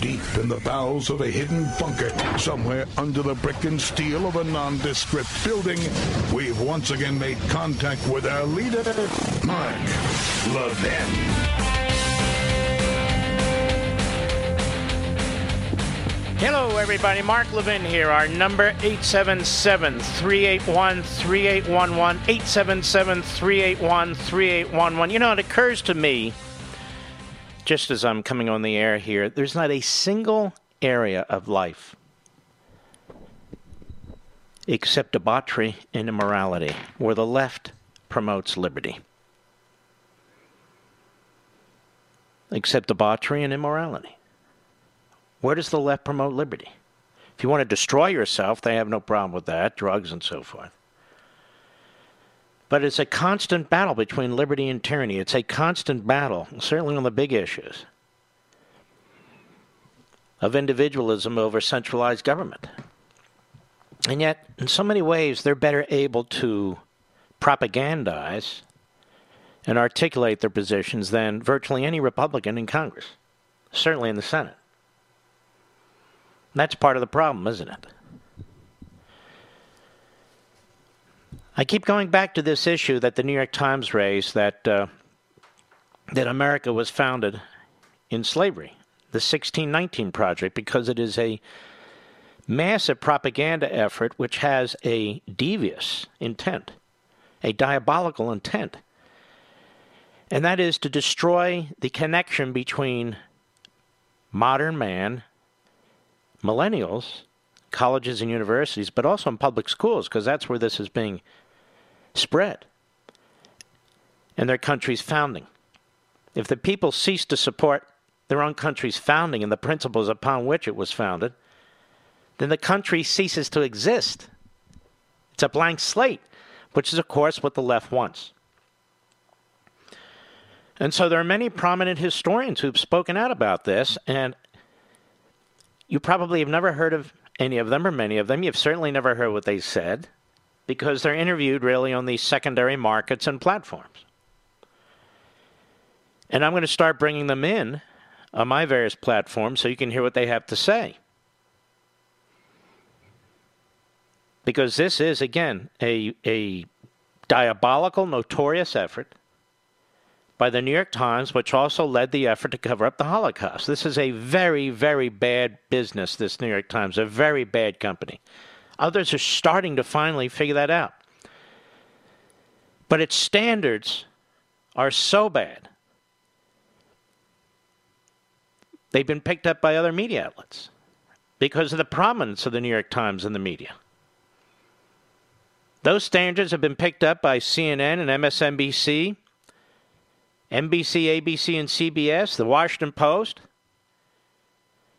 deep in the bowels of a hidden bunker, somewhere under the brick and steel of a nondescript building, we've once again made contact with our leader, Mark Levin. Hello, everybody. Mark Levin here. Our number 877 381 3811. 877 381 3811. You know, it occurs to me, just as I'm coming on the air here, there's not a single area of life except debauchery and immorality where the left promotes liberty. Except debauchery and immorality. Where does the left promote liberty? If you want to destroy yourself, they have no problem with that, drugs and so forth. But it's a constant battle between liberty and tyranny. It's a constant battle, certainly on the big issues, of individualism over centralized government. And yet, in so many ways, they're better able to propagandize and articulate their positions than virtually any Republican in Congress, certainly in the Senate. That's part of the problem, isn't it? I keep going back to this issue that the New York Times raised that uh, that America was founded in slavery, the 1619 Project, because it is a massive propaganda effort which has a devious intent, a diabolical intent, and that is to destroy the connection between modern man millennials, colleges and universities, but also in public schools, because that's where this is being spread, and their country's founding. If the people cease to support their own country's founding and the principles upon which it was founded, then the country ceases to exist. It's a blank slate, which is, of course, what the left wants. And so there are many prominent historians who've spoken out about this, and you probably have never heard of any of them or many of them. You've certainly never heard what they said because they're interviewed really on these secondary markets and platforms. And I'm going to start bringing them in on my various platforms so you can hear what they have to say. Because this is, again, a, a diabolical, notorious effort by the New York Times, which also led the effort to cover up the Holocaust. This is a very, very bad business, this New York Times, a very bad company. Others are starting to finally figure that out. But its standards are so bad, they've been picked up by other media outlets because of the prominence of the New York Times in the media. Those standards have been picked up by CNN and MSNBC NBC, ABC, and CBS, the Washington Post,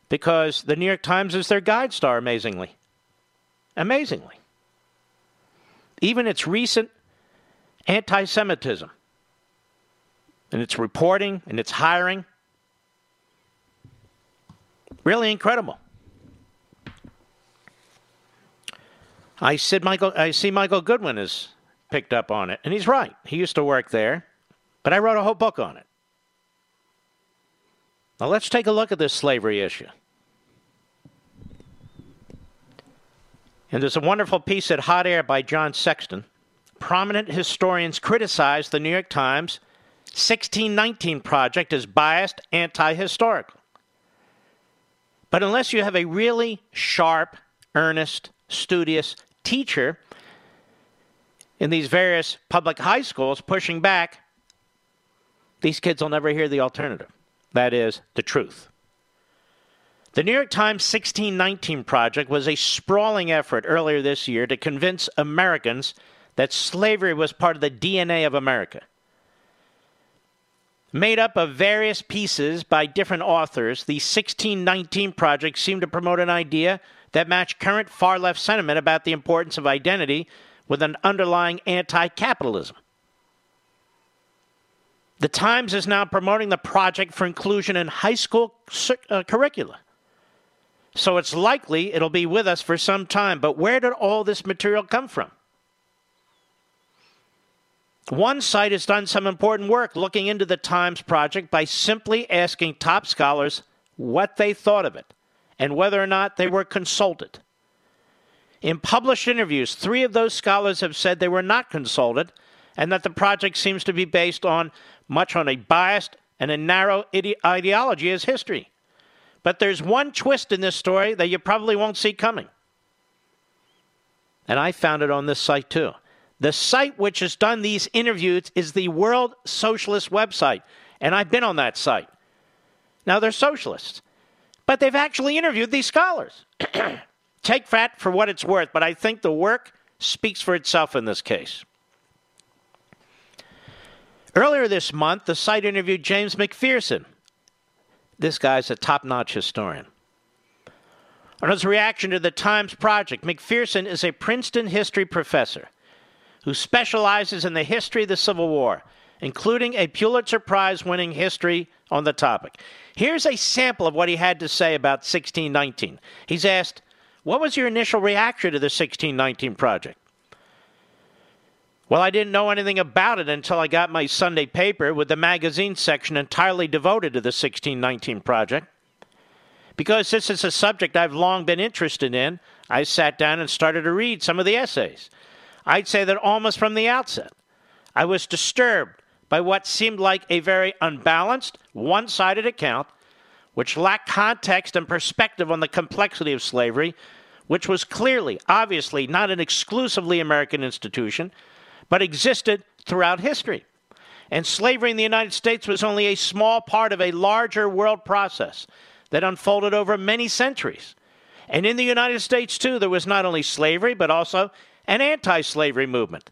because the New York Times is their guide star, amazingly. Amazingly. Even its recent anti Semitism and its reporting and its hiring. Really incredible. I said Michael I see Michael Goodwin has picked up on it, and he's right. He used to work there. But I wrote a whole book on it. Now let's take a look at this slavery issue. And there's a wonderful piece at Hot Air by John Sexton. Prominent historians criticize the New York Times 1619 project as biased, anti historical. But unless you have a really sharp, earnest, studious teacher in these various public high schools pushing back, these kids will never hear the alternative. That is, the truth. The New York Times 1619 Project was a sprawling effort earlier this year to convince Americans that slavery was part of the DNA of America. Made up of various pieces by different authors, the 1619 Project seemed to promote an idea that matched current far left sentiment about the importance of identity with an underlying anti capitalism. The Times is now promoting the project for inclusion in high school uh, curricula. So it's likely it'll be with us for some time. But where did all this material come from? One site has done some important work looking into the Times project by simply asking top scholars what they thought of it and whether or not they were consulted. In published interviews, three of those scholars have said they were not consulted and that the project seems to be based on much on a biased and a narrow ide- ideology as history. But there's one twist in this story that you probably won't see coming. And I found it on this site too. The site which has done these interviews is the World Socialist website, and I've been on that site. Now, they're socialists, but they've actually interviewed these scholars. Take that for what it's worth, but I think the work speaks for itself in this case. Earlier this month, the site interviewed James McPherson. This guy's a top notch historian. On his reaction to the Times Project, McPherson is a Princeton history professor who specializes in the history of the Civil War, including a Pulitzer Prize winning history on the topic. Here's a sample of what he had to say about 1619. He's asked, What was your initial reaction to the 1619 project? Well, I didn't know anything about it until I got my Sunday paper with the magazine section entirely devoted to the 1619 project. Because this is a subject I've long been interested in, I sat down and started to read some of the essays. I'd say that almost from the outset, I was disturbed by what seemed like a very unbalanced, one sided account, which lacked context and perspective on the complexity of slavery, which was clearly, obviously, not an exclusively American institution but existed throughout history. And slavery in the United States was only a small part of a larger world process that unfolded over many centuries. And in the United States, too, there was not only slavery, but also an anti slavery movement.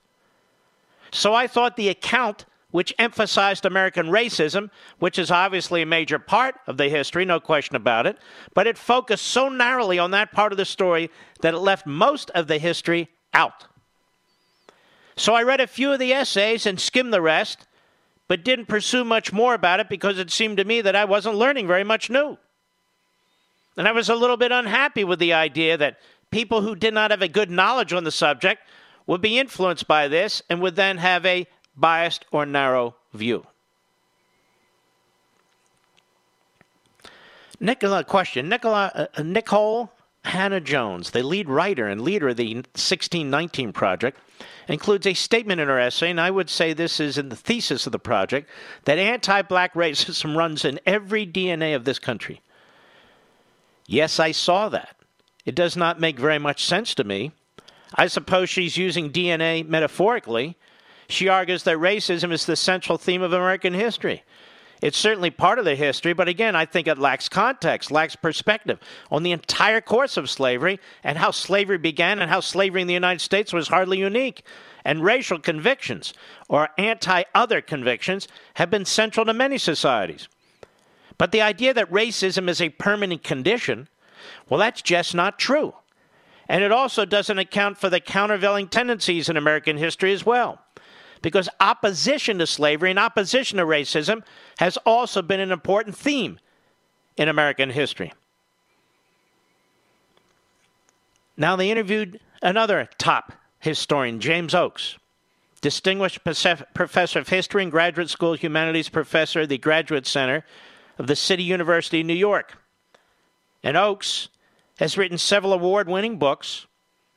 So I thought the account, which emphasized American racism, which is obviously a major part of the history, no question about it, but it focused so narrowly on that part of the story that it left most of the history out. So I read a few of the essays and skimmed the rest, but didn't pursue much more about it because it seemed to me that I wasn't learning very much new. And I was a little bit unhappy with the idea that people who did not have a good knowledge on the subject would be influenced by this and would then have a biased or narrow view. Nicola, question. Nicola, uh, Nikole Hannah Jones, the lead writer and leader of the 1619 Project, includes a statement in her essay, and I would say this is in the thesis of the project, that anti black racism runs in every DNA of this country. Yes, I saw that. It does not make very much sense to me. I suppose she's using DNA metaphorically. She argues that racism is the central theme of American history. It's certainly part of the history, but again, I think it lacks context, lacks perspective on the entire course of slavery and how slavery began and how slavery in the United States was hardly unique. And racial convictions or anti other convictions have been central to many societies. But the idea that racism is a permanent condition, well, that's just not true. And it also doesn't account for the countervailing tendencies in American history as well because opposition to slavery and opposition to racism has also been an important theme in American history. Now, they interviewed another top historian, James Oakes, distinguished professor of history and graduate school humanities professor at the Graduate Center of the City University of New York. And Oakes has written several award winning books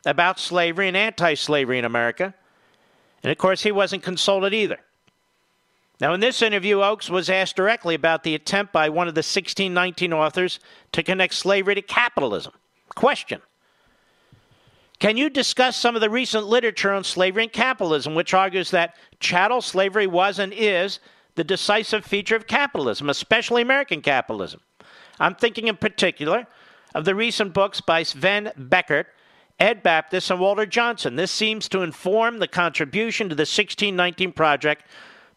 about slavery and anti slavery in America. And of course, he wasn't consulted either. Now, in this interview, Oakes was asked directly about the attempt by one of the 1619 authors to connect slavery to capitalism. Question Can you discuss some of the recent literature on slavery and capitalism, which argues that chattel slavery was and is the decisive feature of capitalism, especially American capitalism? I'm thinking in particular of the recent books by Sven Beckert Ed Baptist, and Walter Johnson. This seems to inform the contribution to the 1619 project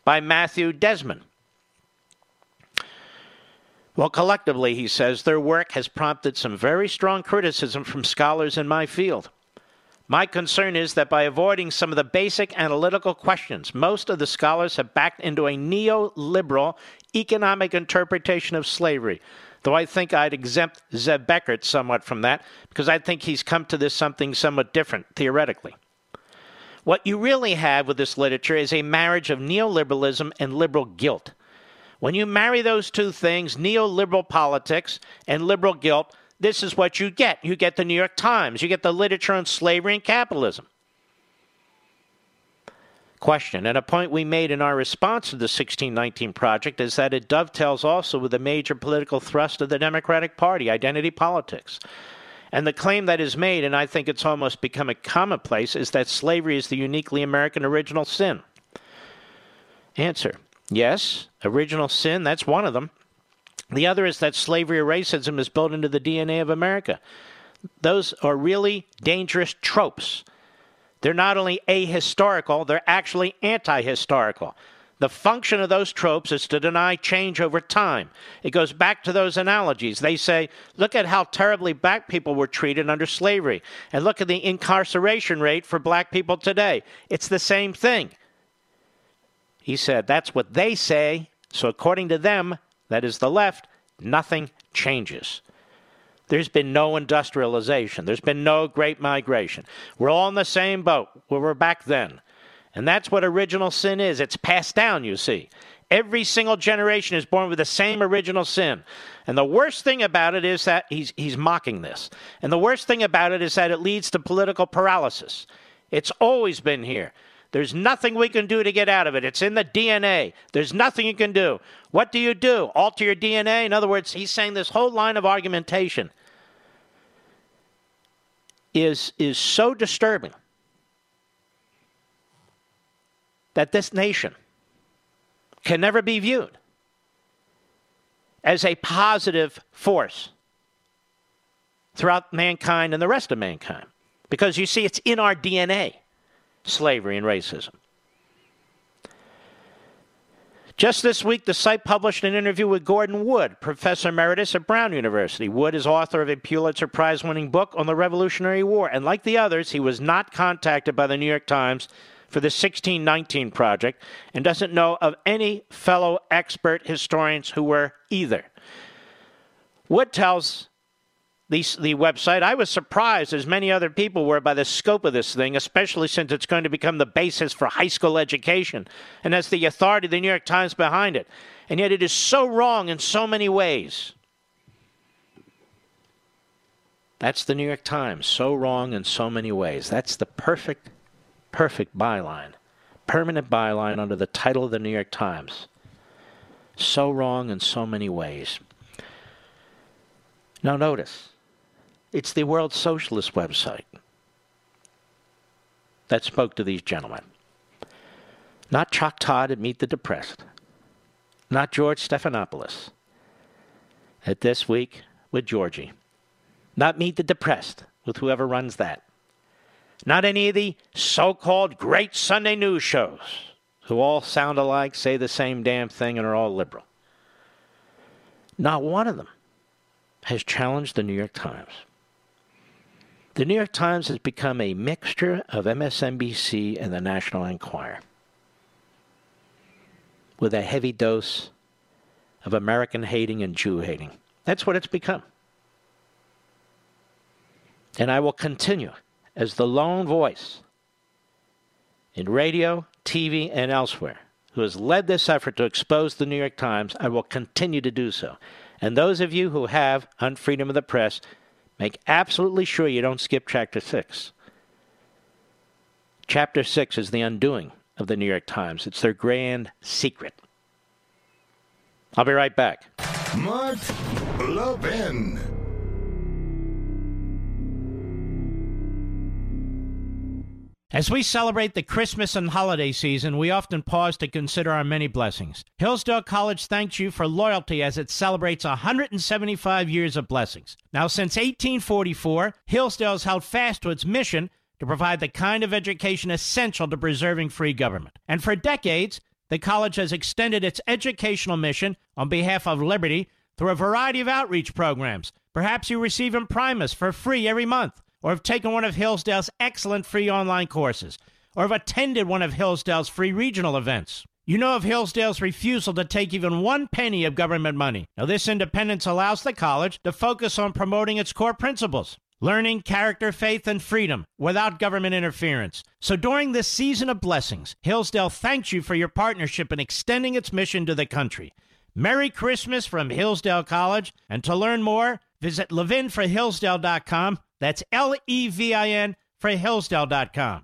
by Matthew Desmond. Well, collectively, he says, their work has prompted some very strong criticism from scholars in my field. My concern is that by avoiding some of the basic analytical questions, most of the scholars have backed into a neoliberal economic interpretation of slavery. Though I think I'd exempt Zeb Beckert somewhat from that, because I think he's come to this something somewhat different, theoretically. What you really have with this literature is a marriage of neoliberalism and liberal guilt. When you marry those two things, neoliberal politics and liberal guilt, this is what you get. You get the New York Times, you get the literature on slavery and capitalism. Question, and a point we made in our response to the 1619 Project is that it dovetails also with the major political thrust of the Democratic Party, identity politics. And the claim that is made, and I think it's almost become a commonplace, is that slavery is the uniquely American original sin. Answer Yes, original sin, that's one of them. The other is that slavery or racism is built into the DNA of America. Those are really dangerous tropes. They're not only ahistorical, they're actually anti historical. The function of those tropes is to deny change over time. It goes back to those analogies. They say, look at how terribly black people were treated under slavery, and look at the incarceration rate for black people today. It's the same thing. He said, That's what they say. So, according to them, that is the left, nothing changes. There's been no industrialization. There's been no great migration. We're all in the same boat we're back then. And that's what original sin is. It's passed down, you see. Every single generation is born with the same original sin. And the worst thing about it is that he's, he's mocking this. And the worst thing about it is that it leads to political paralysis. It's always been here. There's nothing we can do to get out of it. It's in the DNA. There's nothing you can do. What do you do? Alter your DNA? In other words, he's saying this whole line of argumentation is, is so disturbing that this nation can never be viewed as a positive force throughout mankind and the rest of mankind. Because you see, it's in our DNA slavery and racism. Just this week, the site published an interview with Gordon Wood, professor emeritus at Brown University. Wood is author of a Pulitzer Prize winning book on the Revolutionary War, and like the others, he was not contacted by the New York Times for the 1619 Project and doesn't know of any fellow expert historians who were either. Wood tells the, the website. I was surprised, as many other people were, by the scope of this thing, especially since it's going to become the basis for high school education and has the authority of the New York Times behind it. And yet it is so wrong in so many ways. That's the New York Times, so wrong in so many ways. That's the perfect, perfect byline, permanent byline under the title of the New York Times. So wrong in so many ways. Now, notice it's the World Socialist website that spoke to these gentlemen. Not Chuck Todd at Meet the Depressed. Not George Stephanopoulos. At This Week with Georgie. Not Meet the Depressed with whoever runs that. Not any of the so called great Sunday news shows who all sound alike, say the same damn thing, and are all liberal. Not one of them has challenged the New York Times. The New York Times has become a mixture of MSNBC and the National Enquirer, with a heavy dose of American hating and Jew hating. That's what it's become. And I will continue as the lone voice in radio, TV, and elsewhere who has led this effort to expose the New York Times. I will continue to do so. And those of you who have on freedom of the press, Make absolutely sure you don't skip chapter 6. Chapter 6 is the undoing of the New York Times, it's their grand secret. I'll be right back. Mark Levin. As we celebrate the Christmas and holiday season, we often pause to consider our many blessings. Hillsdale College thanks you for loyalty as it celebrates 175 years of blessings. Now, since 1844, Hillsdale has held fast to its mission to provide the kind of education essential to preserving free government. And for decades, the college has extended its educational mission on behalf of liberty through a variety of outreach programs. Perhaps you receive Imprimis for free every month, or have taken one of Hillsdale's excellent free online courses, or have attended one of Hillsdale's free regional events. You know of Hillsdale's refusal to take even one penny of government money. Now, this independence allows the college to focus on promoting its core principles learning, character, faith, and freedom without government interference. So during this season of blessings, Hillsdale thanks you for your partnership in extending its mission to the country. Merry Christmas from Hillsdale College. And to learn more, visit levinforhillsdale.com. That's L E V I N for Hillsdale.com.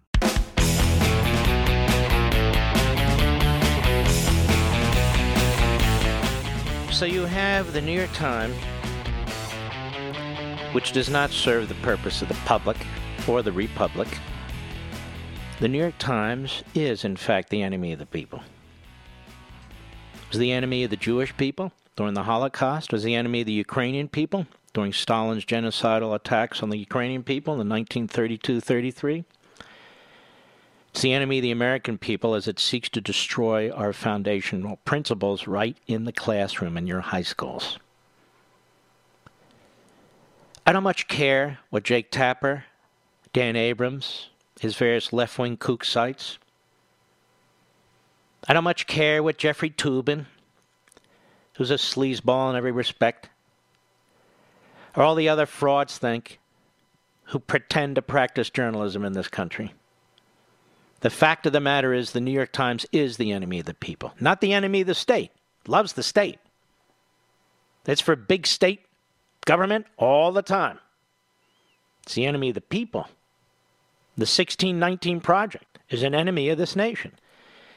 So you have the New York Times, which does not serve the purpose of the public or the republic. The New York Times is, in fact, the enemy of the people. It was the enemy of the Jewish people during the Holocaust, was the enemy of the Ukrainian people during Stalin's genocidal attacks on the Ukrainian people in 1932 33. It's the enemy of the American people as it seeks to destroy our foundational principles right in the classroom in your high schools. I don't much care what Jake Tapper, Dan Abrams, his various left wing kook sites. I don't much care what Jeffrey Toobin, who's a sleazeball in every respect, or all the other frauds think who pretend to practice journalism in this country. The fact of the matter is, the New York Times is the enemy of the people, not the enemy of the state. Loves the state. It's for big state government all the time. It's the enemy of the people. The 1619 Project is an enemy of this nation.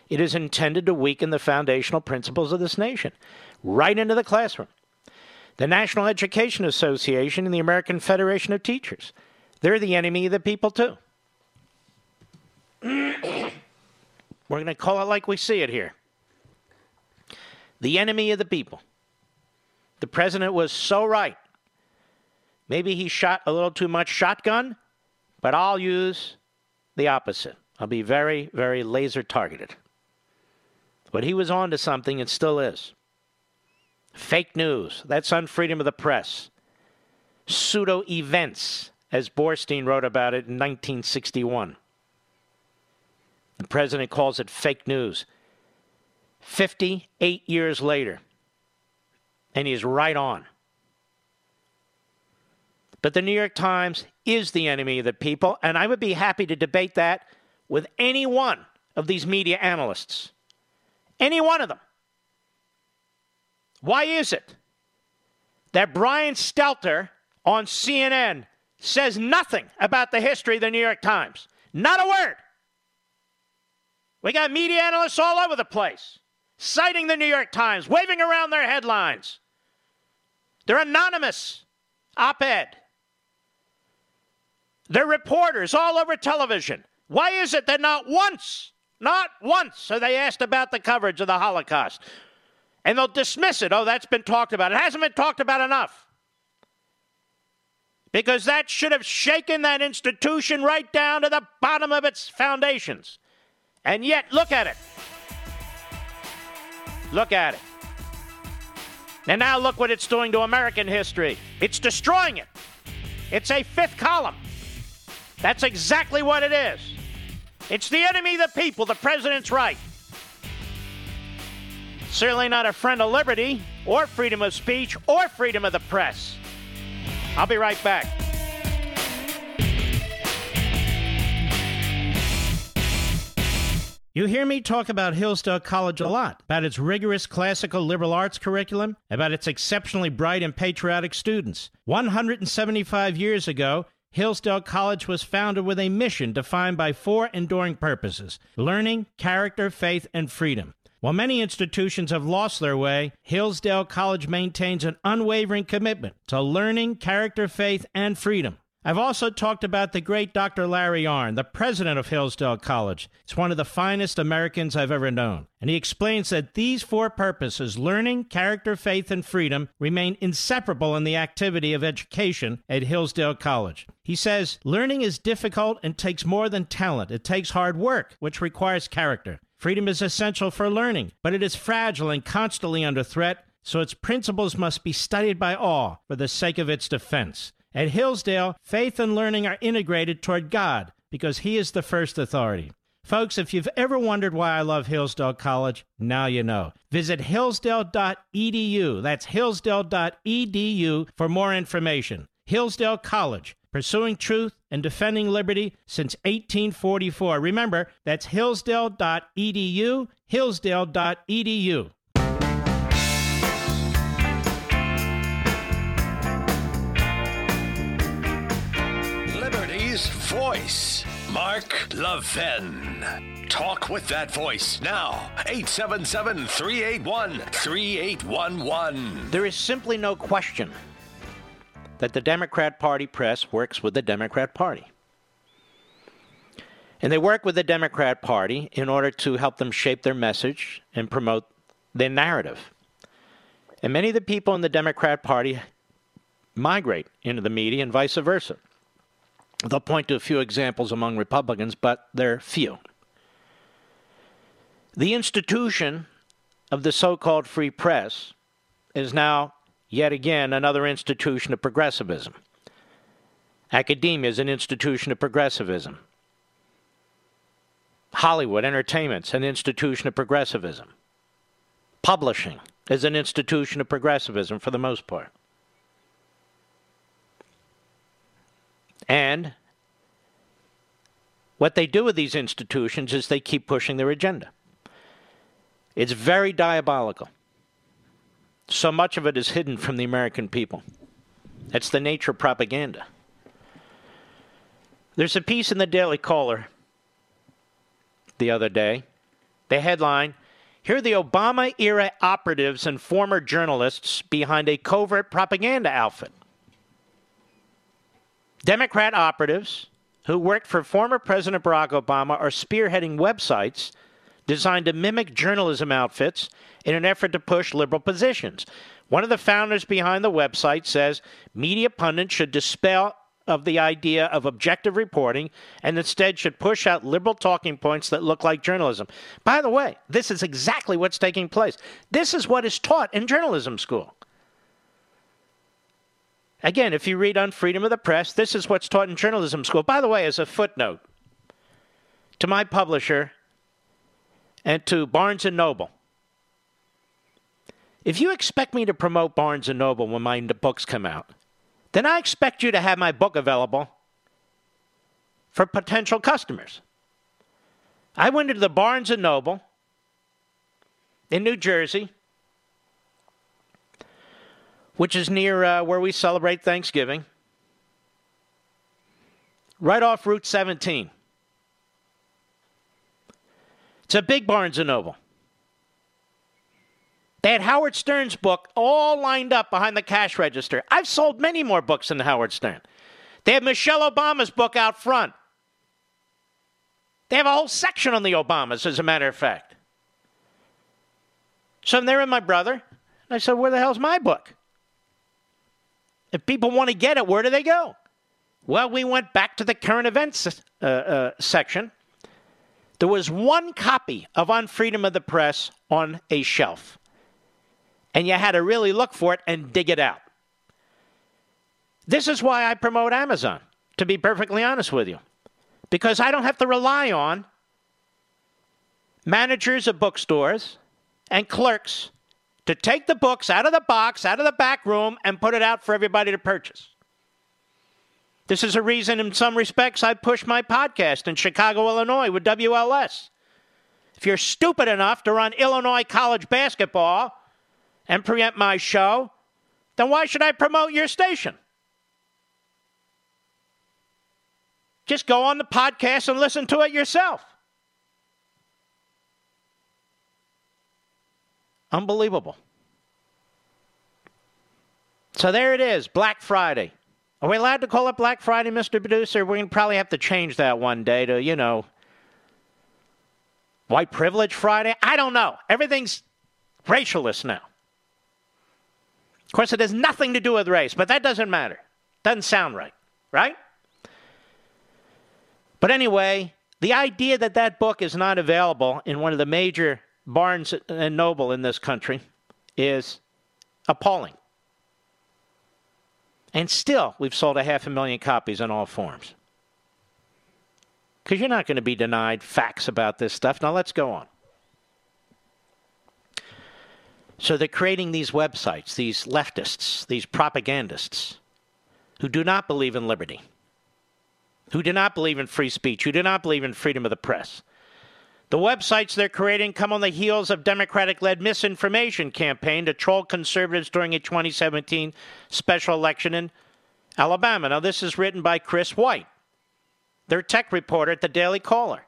It is intended to weaken the foundational principles of this nation right into the classroom. The National Education Association and the American Federation of Teachers, they're the enemy of the people, too. We're going to call it like we see it here. The enemy of the people. The president was so right. Maybe he shot a little too much shotgun, but I'll use the opposite. I'll be very, very laser targeted. But he was on to something and still is. Fake news. That's on freedom of the press. Pseudo events, as Boorstin wrote about it in 1961. The president calls it fake news. 58 years later, and he's right on. But the New York Times is the enemy of the people, and I would be happy to debate that with any one of these media analysts. Any one of them. Why is it that Brian Stelter on CNN says nothing about the history of the New York Times? Not a word. We got media analysts all over the place, citing the New York Times, waving around their headlines. They're anonymous op ed. They're reporters all over television. Why is it that not once, not once, are they asked about the coverage of the Holocaust? And they'll dismiss it. Oh, that's been talked about. It hasn't been talked about enough. Because that should have shaken that institution right down to the bottom of its foundations. And yet, look at it. Look at it. And now look what it's doing to American history. It's destroying it. It's a fifth column. That's exactly what it is. It's the enemy of the people. The president's right. Certainly not a friend of liberty or freedom of speech or freedom of the press. I'll be right back. You hear me talk about Hillsdale College a lot, about its rigorous classical liberal arts curriculum, about its exceptionally bright and patriotic students. 175 years ago, Hillsdale College was founded with a mission defined by four enduring purposes learning, character, faith, and freedom. While many institutions have lost their way, Hillsdale College maintains an unwavering commitment to learning, character, faith, and freedom. I've also talked about the great Dr. Larry Arnn, the president of Hillsdale College. It's one of the finest Americans I've ever known. And he explains that these four purposes learning, character, faith, and freedom remain inseparable in the activity of education at Hillsdale College. He says, Learning is difficult and takes more than talent, it takes hard work, which requires character. Freedom is essential for learning, but it is fragile and constantly under threat so its principles must be studied by all for the sake of its defense. At Hillsdale, faith and learning are integrated toward God because He is the first authority. Folks, if you've ever wondered why I love Hillsdale College, now you know. Visit hillsdale.edu. That's hillsdale.edu for more information. Hillsdale College, pursuing truth and defending liberty since 1844. Remember, that's hillsdale.edu, hillsdale.edu. Liberty's voice. Mark Levin. Talk with that voice now. 877 381 3811. There is simply no question that the Democrat Party press works with the Democrat Party. And they work with the Democrat Party in order to help them shape their message and promote their narrative. And many of the people in the Democrat Party migrate into the media and vice versa. They'll point to a few examples among Republicans, but they're few. The institution of the so called free press is now, yet again, another institution of progressivism. Academia is an institution of progressivism. Hollywood, entertainment's an institution of progressivism. Publishing is an institution of progressivism for the most part. And what they do with these institutions is they keep pushing their agenda. It's very diabolical. So much of it is hidden from the American people. It's the nature of propaganda. There's a piece in the Daily Caller the other day. The headline Here are the Obama era operatives and former journalists behind a covert propaganda outfit. Democrat operatives who worked for former President Barack Obama are spearheading websites designed to mimic journalism outfits in an effort to push liberal positions. One of the founders behind the website says media pundits should dispel of the idea of objective reporting and instead should push out liberal talking points that look like journalism. By the way, this is exactly what's taking place. This is what is taught in journalism school. Again, if you read on freedom of the press, this is what's taught in journalism school. By the way, as a footnote to my publisher and to Barnes and Noble, if you expect me to promote Barnes and Noble when my books come out, then I expect you to have my book available for potential customers. I went into the Barnes and Noble in New Jersey which is near uh, where we celebrate Thanksgiving, right off Route 17. It's a big Barnes and Noble. They had Howard Stern's book all lined up behind the cash register. I've sold many more books than Howard Stern. They have Michelle Obama's book out front. They have a whole section on the Obamas, as a matter of fact. So I'm there with my brother. And I said, Where the hell's my book? If people want to get it, where do they go? Well, we went back to the current events uh, uh, section. There was one copy of On Freedom of the Press on a shelf. And you had to really look for it and dig it out. This is why I promote Amazon, to be perfectly honest with you. Because I don't have to rely on managers of bookstores and clerks to take the books out of the box, out of the back room, and put it out for everybody to purchase. This is a reason, in some respects, I push my podcast in Chicago, Illinois with WLS. If you're stupid enough to run Illinois college basketball and preempt my show, then why should I promote your station? Just go on the podcast and listen to it yourself. Unbelievable. So there it is, Black Friday. Are we allowed to call it Black Friday, Mr. Producer? We're going to probably have to change that one day to, you know, White Privilege Friday. I don't know. Everything's racialist now. Of course, it has nothing to do with race, but that doesn't matter. Doesn't sound right, right? But anyway, the idea that that book is not available in one of the major Barnes and Noble in this country is Appalling. And still, we've sold a half a million copies in all forms. Because you're not going to be denied facts about this stuff. Now, let's go on. So they're creating these websites, these leftists, these propagandists who do not believe in liberty, who do not believe in free speech, who do not believe in freedom of the press. The websites they're creating come on the heels of Democratic led misinformation campaign to troll conservatives during a 2017 special election in Alabama. Now, this is written by Chris White, their tech reporter at the Daily Caller.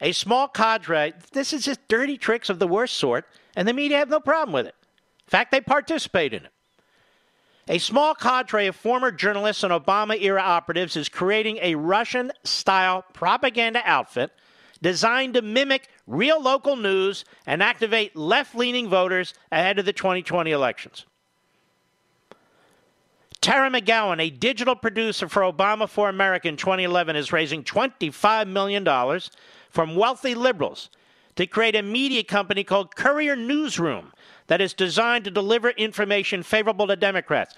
A small cadre, this is just dirty tricks of the worst sort, and the media have no problem with it. In fact, they participate in it. A small cadre of former journalists and Obama era operatives is creating a Russian style propaganda outfit designed to mimic real local news and activate left leaning voters ahead of the 2020 elections. Tara McGowan, a digital producer for Obama for America in 2011, is raising $25 million from wealthy liberals to create a media company called Courier Newsroom that is designed to deliver information favorable to Democrats.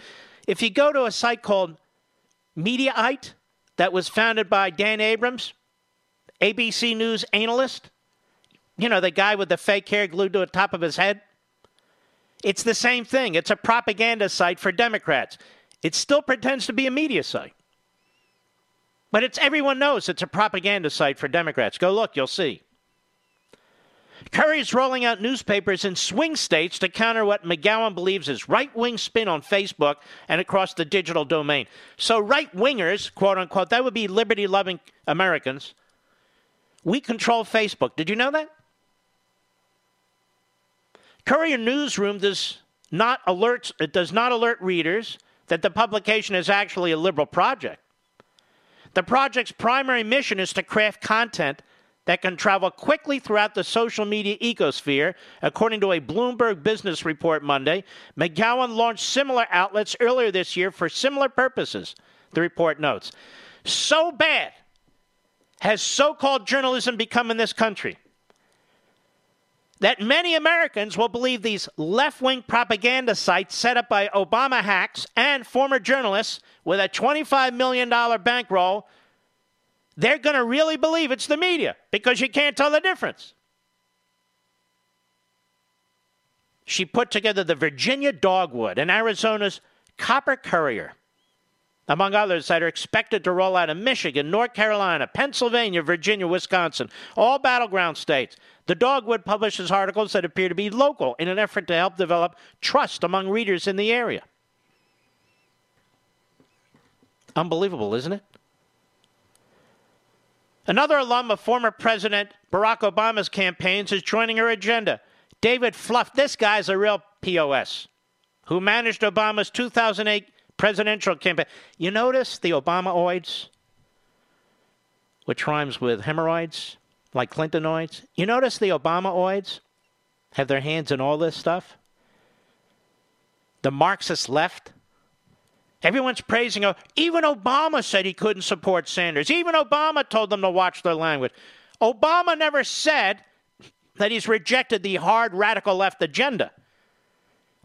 If you go to a site called Mediaite that was founded by Dan Abrams, ABC News analyst, you know, the guy with the fake hair glued to the top of his head. It's the same thing. It's a propaganda site for Democrats. It still pretends to be a media site. But it's everyone knows it's a propaganda site for Democrats. Go look, you'll see. Courier is rolling out newspapers in swing states to counter what McGowan believes is right wing spin on Facebook and across the digital domain. So, right wingers, quote unquote, that would be liberty loving Americans, we control Facebook. Did you know that? Courier Newsroom does not alert it does not alert readers that the publication is actually a liberal project. The project's primary mission is to craft content that can travel quickly throughout the social media ecosphere. According to a Bloomberg business report Monday, McGowan launched similar outlets earlier this year for similar purposes, the report notes. So bad has so called journalism become in this country that many Americans will believe these left wing propaganda sites set up by Obama hacks and former journalists with a $25 million bankroll, they're going to really believe it's the media because you can't tell the difference. She put together the Virginia Dogwood and Arizona's Copper Courier among others that are expected to roll out in Michigan, North Carolina, Pennsylvania, Virginia, Wisconsin, all battleground states. The Dogwood publishes articles that appear to be local in an effort to help develop trust among readers in the area. Unbelievable, isn't it? Another alum of former President Barack Obama's campaigns is joining her agenda. David Plouffe, this guy's a real POS, who managed Obama's 2008 presidential campaign. You notice the Obamaoids, which rhymes with hemorrhoids, like Clintonoids. You notice the Obamaoids have their hands in all this stuff? The Marxist left. Everyone's praising. Even Obama said he couldn't support Sanders. Even Obama told them to watch their language. Obama never said that he's rejected the hard radical left agenda.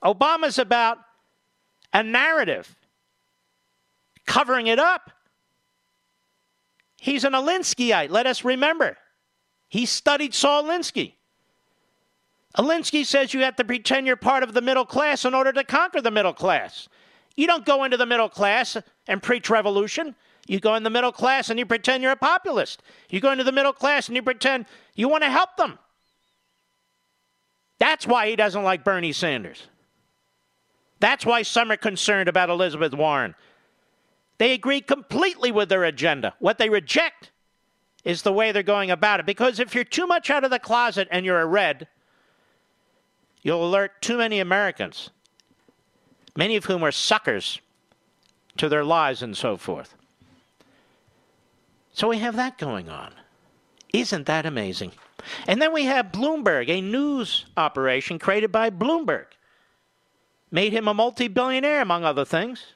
Obama's about a narrative covering it up. He's an Alinskyite, let us remember. He studied Saul Alinsky. Alinsky says you have to pretend you're part of the middle class in order to conquer the middle class. You don't go into the middle class and preach revolution. You go in the middle class and you pretend you're a populist. You go into the middle class and you pretend you want to help them. That's why he doesn't like Bernie Sanders. That's why some are concerned about Elizabeth Warren. They agree completely with their agenda. What they reject is the way they're going about it. Because if you're too much out of the closet and you're a red, you'll alert too many Americans, many of whom are suckers to their lies and so forth. So we have that going on. Isn't that amazing? And then we have Bloomberg, a news operation created by Bloomberg. Made him a multi billionaire, among other things.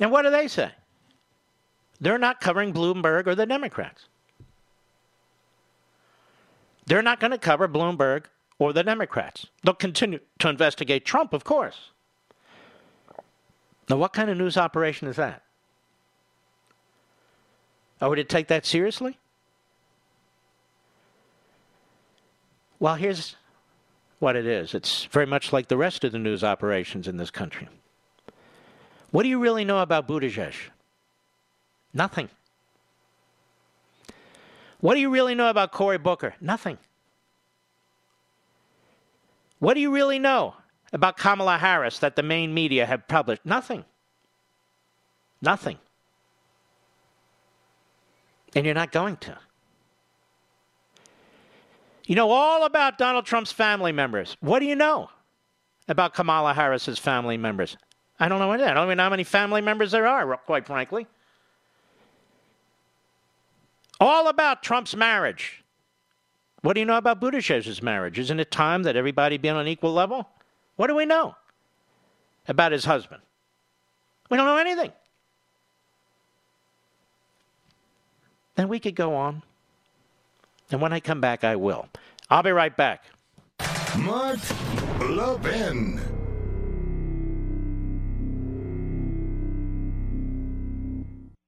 And what do they say? They're not covering Bloomberg or the Democrats. They're not going to cover Bloomberg or the Democrats. They'll continue to investigate Trump, of course. Now, what kind of news operation is that? Are we to take that seriously? Well, here's what it is it's very much like the rest of the news operations in this country. What do you really know about Buttigieg? Nothing. What do you really know about Cory Booker? Nothing. What do you really know about Kamala Harris that the main media have published? Nothing. Nothing. And you're not going to. You know all about Donald Trump's family members. What do you know about Kamala Harris's family members? I don't know anything. I don't even know how many family members there are, quite frankly. All about Trump's marriage. What do you know about Buttigieg's marriage? Isn't it time that everybody be on an equal level? What do we know about his husband? We don't know anything. Then we could go on. And when I come back, I will. I'll be right back. Mark Levin.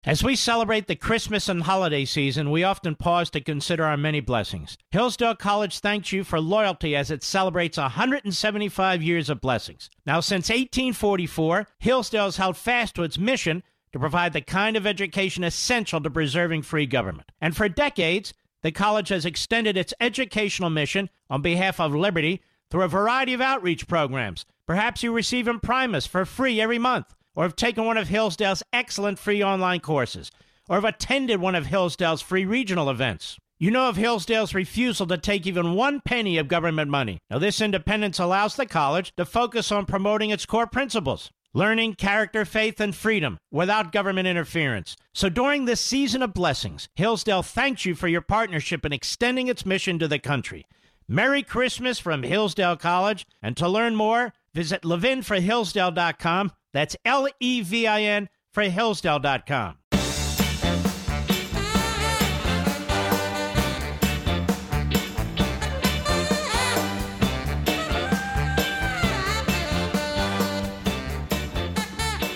As we celebrate the Christmas and holiday season, we often pause to consider our many blessings. Hillsdale College thanks you for loyalty as it celebrates 175 years of blessings. Now, since 1844, Hillsdale has held fast to its mission to provide the kind of education essential to preserving free government. And for decades, the college has extended its educational mission on behalf of liberty through a variety of outreach programs. Perhaps you receive Imprimis for free every month or have taken one of Hillsdale's excellent free online courses, or have attended one of Hillsdale's free regional events. You know of Hillsdale's refusal to take even one penny of government money. Now, this independence allows the college to focus on promoting its core principles learning, character, faith, and freedom without government interference. So during this season of blessings, Hillsdale thanks you for your partnership in extending its mission to the country. Merry Christmas from Hillsdale College, and to learn more, visit levinforhillsdale.com that's L E V I N for Hillsdale.com.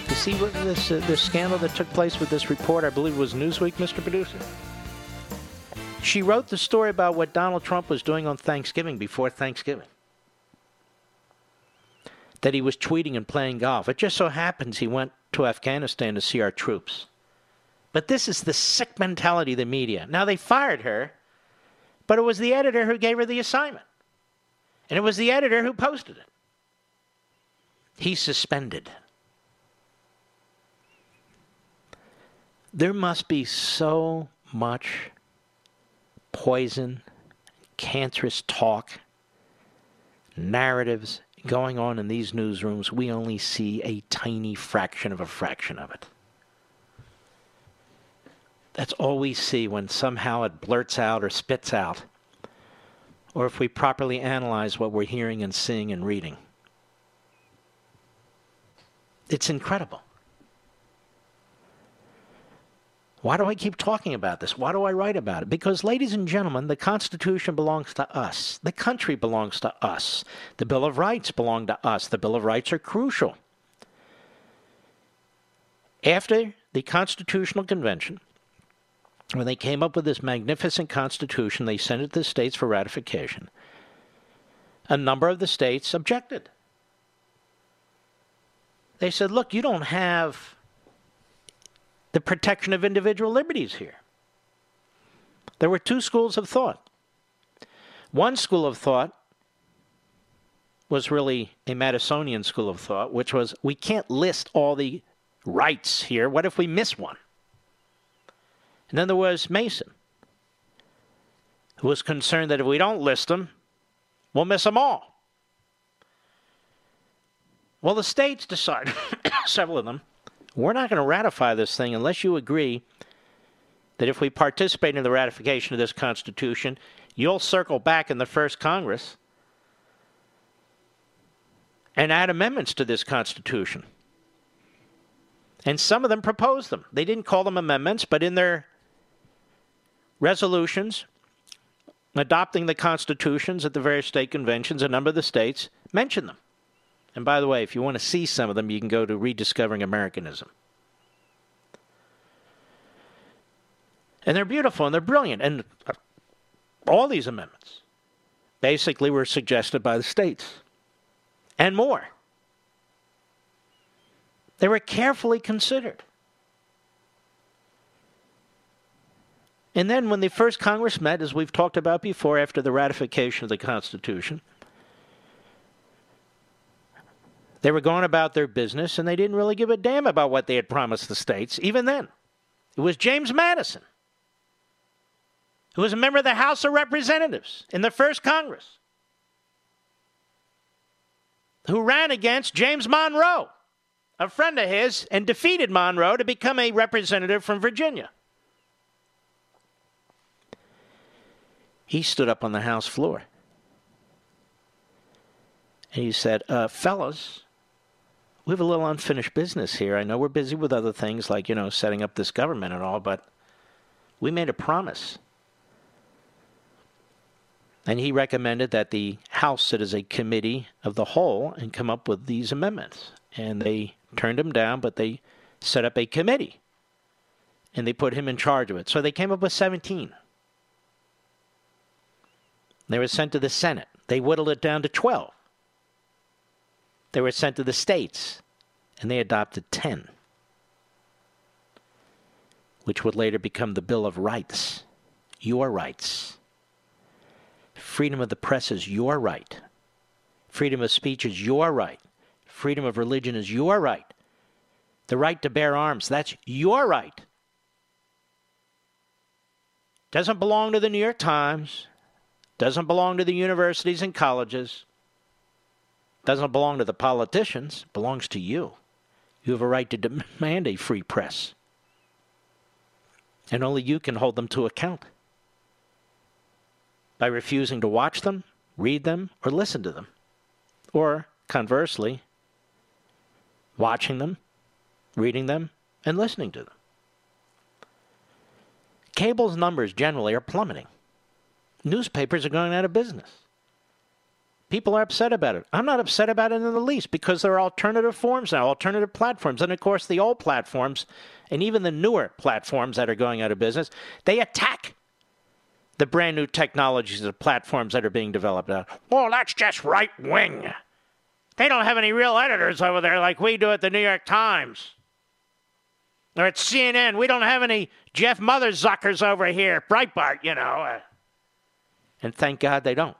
You see what this uh, this scandal that took place with this report? I believe was Newsweek, Mr. Producer. She wrote the story about what Donald Trump was doing on Thanksgiving before Thanksgiving that he was tweeting and playing golf. It just so happens he went to Afghanistan to see our troops. But this is the sick mentality of the media. Now, they fired her, but it was the editor who gave her the assignment. And it was the editor who posted it. He's suspended. There must be so much poison, cancerous talk, narratives, going on in these newsrooms, we only see a tiny fraction of a fraction of it. That's all we see when somehow it blurts out or spits out, or if we properly analyze what we're hearing and seeing and reading. It's incredible. Why do I keep talking about this? Why do I write about it? Because, ladies and gentlemen, the Constitution belongs to us. The country belongs to us. The Bill of Rights belong to us. The Bill of Rights are crucial. After the Constitutional Convention, when they came up with this magnificent Constitution, they sent it to the states for ratification. A number of the states objected. They said, look, you don't have the protection of individual liberties here. There were two schools of thought. One school of thought was really a Madisonian school of thought, which was we can't list all the rights here. What if we miss one? And then there was Mason, who was concerned that if we don't list them, we'll miss them all. Well, the states decided, several of them, we're not going to ratify this thing unless you agree that if we participate in the ratification of this Constitution, you'll circle back in the first Congress and add amendments to this Constitution. And some of them proposed them. They didn't call them amendments, but in their resolutions, adopting the constitutions at the various state conventions. A number of the states mention them. And by the way, if you want to see some of them, you can go to Rediscovering Americanism. And they're beautiful and they're brilliant. And uh, all these amendments basically were suggested by the states and more. They were carefully considered. And then, when the first Congress met, as we've talked about before, after the ratification of the Constitution, they were going about their business and they didn't really give a damn about what they had promised the states, even then. It was James Madison, who was a member of the House of Representatives in the first Congress, who ran against James Monroe, a friend of his, and defeated Monroe to become a representative from Virginia. he stood up on the House floor and he said, uh, Fellas, we have a little unfinished business here. I know we're busy with other things like, you know, setting up this government and all, but we made a promise. And he recommended that the House sit as a committee of the whole and come up with these amendments. And they turned him down, but they set up a committee and they put him in charge of it. So they came up with 17. They were sent to the Senate. They whittled it down to 12. They were sent to the states, and they adopted 10, which would later become the Bill of Rights. Your rights. Freedom of the press is your right. Freedom of speech is your right. Freedom of religion is your right. The right to bear arms, that's your right. Doesn't belong to the New York Times, doesn't belong to the universities and colleges. Doesn't belong to the politicians. Belongs to you. You have a right to demand a free press. And only you can hold them to account. By refusing to watch them, read them, or listen to them. Or, conversely, watching them, reading them, and listening to them. Cable's numbers generally are plummeting newspapers are going out of business. People are upset about it. I'm not upset about it in the least because there are alternative forms now, alternative platforms. And of course, the old platforms and even the newer platforms that are going out of business, they attack the brand new technologies of platforms that are being developed now. Well, that's just right wing. They don't have any real editors over there like we do at the New York Times. Or at CNN. We don't have any Jeff Motherzuckers over here. Breitbart, you know. And thank God they don't.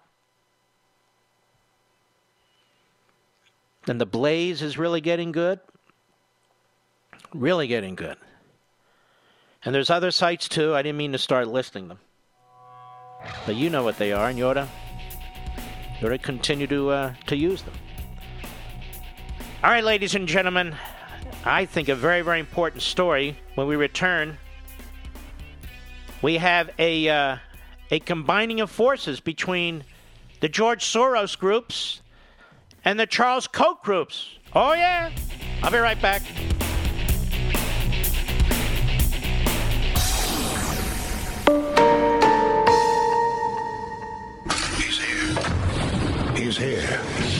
And the blaze is really getting good. Really getting good. And there's other sites too. I didn't mean to start listing them. But you know what they are, and you ought to, you ought to continue to, uh, to use them. All right, ladies and gentlemen, I think a very, very important story when we return. We have a. Uh, a combining of forces between the George Soros groups and the Charles Koch groups. Oh, yeah. I'll be right back. He's here. He's here.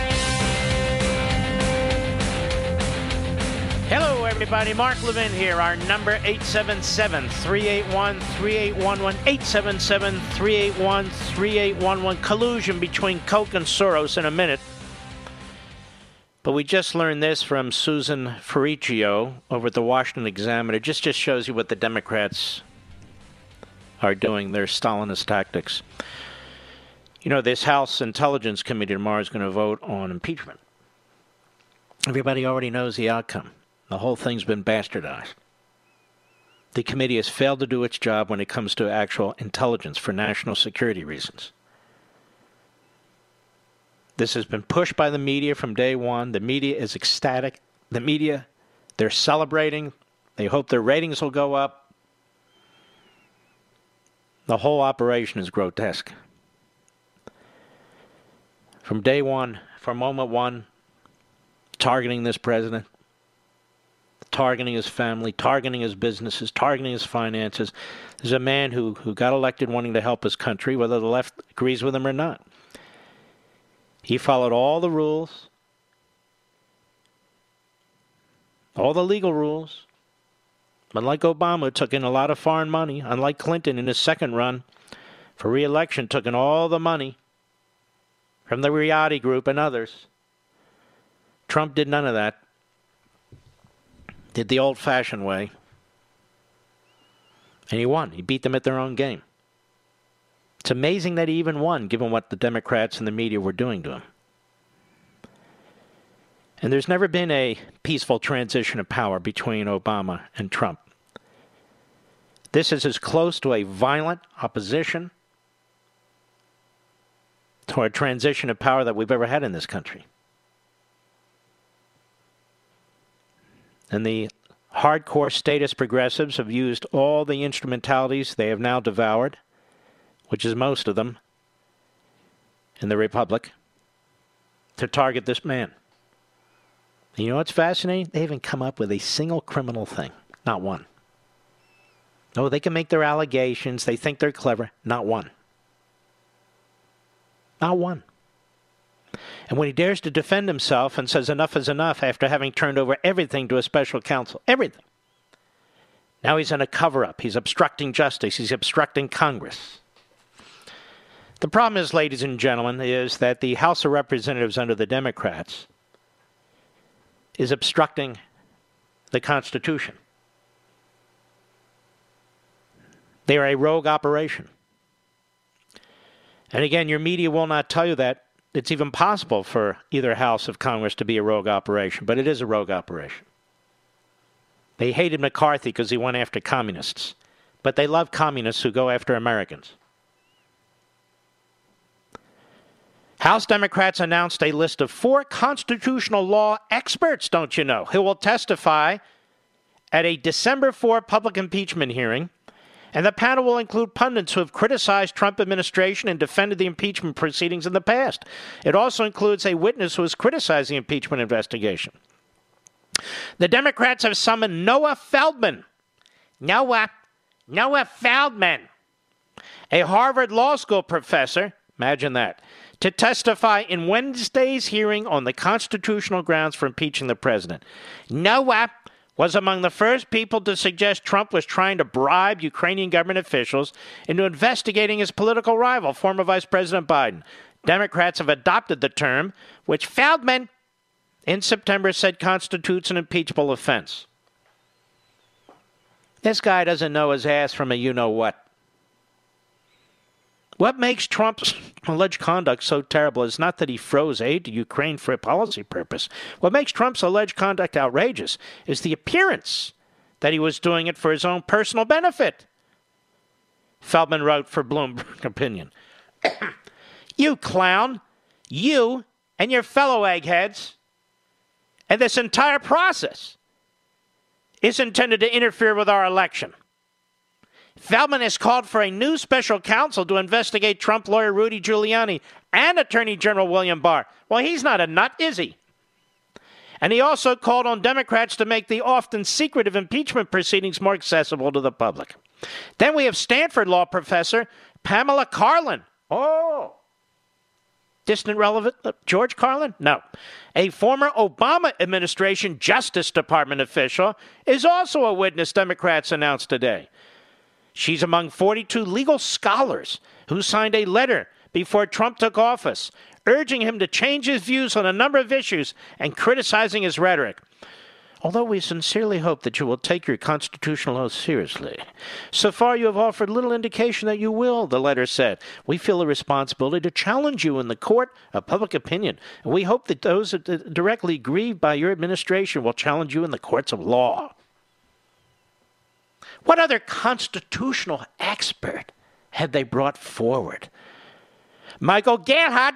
Hello, everybody. Mark Levin here. Our number 877 381 3811. 877 381 3811. Collusion between Koch and Soros in a minute. But we just learned this from Susan Ferrechio over at the Washington Examiner. Just, just shows you what the Democrats are doing, their Stalinist tactics. You know, this House Intelligence Committee tomorrow is going to vote on impeachment. Everybody already knows the outcome. The whole thing's been bastardized. The committee has failed to do its job when it comes to actual intelligence for national security reasons. This has been pushed by the media from day one. The media is ecstatic. The media, they're celebrating. They hope their ratings will go up. The whole operation is grotesque. From day one, from moment one, targeting this president, targeting his family, targeting his businesses, targeting his finances. There's a man who, who got elected wanting to help his country, whether the left agrees with him or not. He followed all the rules, all the legal rules. Unlike Obama, took in a lot of foreign money. Unlike Clinton in his second run for reelection, took in all the money from the Riady Group and others. Trump did none of that. Did the old fashioned way. And he won. He beat them at their own game. It's amazing that he even won, given what the Democrats and the media were doing to him. And there's never been a peaceful transition of power between Obama and Trump. This is as close to a violent opposition to a transition of power that we've ever had in this country. And the hardcore statist progressives have used all the instrumentalities they have now devoured, which is most of them, in the Republic, to target this man. And you know what's fascinating? They haven't come up with a single criminal thing. Not one. No, they can make their allegations. They think they're clever. Not one. Not one. And when he dares to defend himself and says enough is enough after having turned over everything to a special counsel, everything, now he's in a cover up. He's obstructing justice. He's obstructing Congress. The problem is, ladies and gentlemen, is that the House of Representatives under the Democrats is obstructing the Constitution. They are a rogue operation. And again, your media will not tell you that it's even possible for either house of Congress to be a rogue operation, but it is a rogue operation. They hated McCarthy because he went after communists, but they love communists who go after Americans. House Democrats announced a list of four constitutional law experts, don't you know, who will testify at a December 4 public impeachment hearing and the panel will include pundits who have criticized Trump administration and defended the impeachment proceedings in the past. It also includes a witness who has criticized the impeachment investigation. The Democrats have summoned Noah Feldman. Noah, Noah Feldman, a Harvard Law School professor, imagine that, to testify in Wednesday's hearing on the constitutional grounds for impeaching the president. Noah was among the first people to suggest Trump was trying to bribe Ukrainian government officials into investigating his political rival, former Vice President Biden. Democrats have adopted the term, which Feldman in September said constitutes an impeachable offense. This guy doesn't know his ass from a you know what. What makes Trump's alleged conduct so terrible is not that he froze aid to Ukraine for a policy purpose. What makes Trump's alleged conduct outrageous is the appearance that he was doing it for his own personal benefit. Feldman wrote for Bloomberg Opinion. you clown, you and your fellow eggheads, and this entire process is intended to interfere with our election. Feldman has called for a new special counsel to investigate Trump lawyer Rudy Giuliani and Attorney General William Barr. Well, he's not a nut, is he? And he also called on Democrats to make the often secretive impeachment proceedings more accessible to the public. Then we have Stanford law professor Pamela Karlan. Oh, distant relevant uh, George Carlin? No. A former Obama administration Justice Department official is also a witness Democrats announced today. She's among 42 legal scholars who signed a letter before Trump took office, urging him to change his views on a number of issues and criticizing his rhetoric. Although we sincerely hope that you will take your constitutional oath seriously. So far, you have offered little indication that you will, the letter said. We feel a responsibility to challenge you in the court of public opinion, and we hope that those directly grieved by your administration will challenge you in the courts of law. What other constitutional expert had they brought forward? Michael Gerhardt.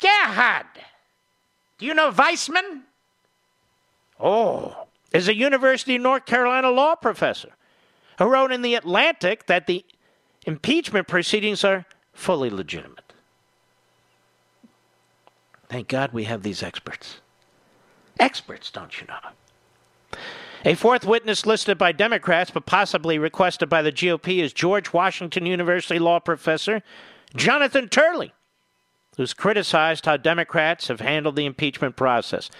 Gerhardt. Do you know Weissman? Oh, is a University of North Carolina law professor who wrote in The Atlantic that the impeachment proceedings are fully legitimate. Thank God we have these experts. Experts, don't you know? A fourth witness listed by Democrats but possibly requested by the GOP is George Washington University law professor Jonathan Turley, who's criticized how Democrats have handled the impeachment process.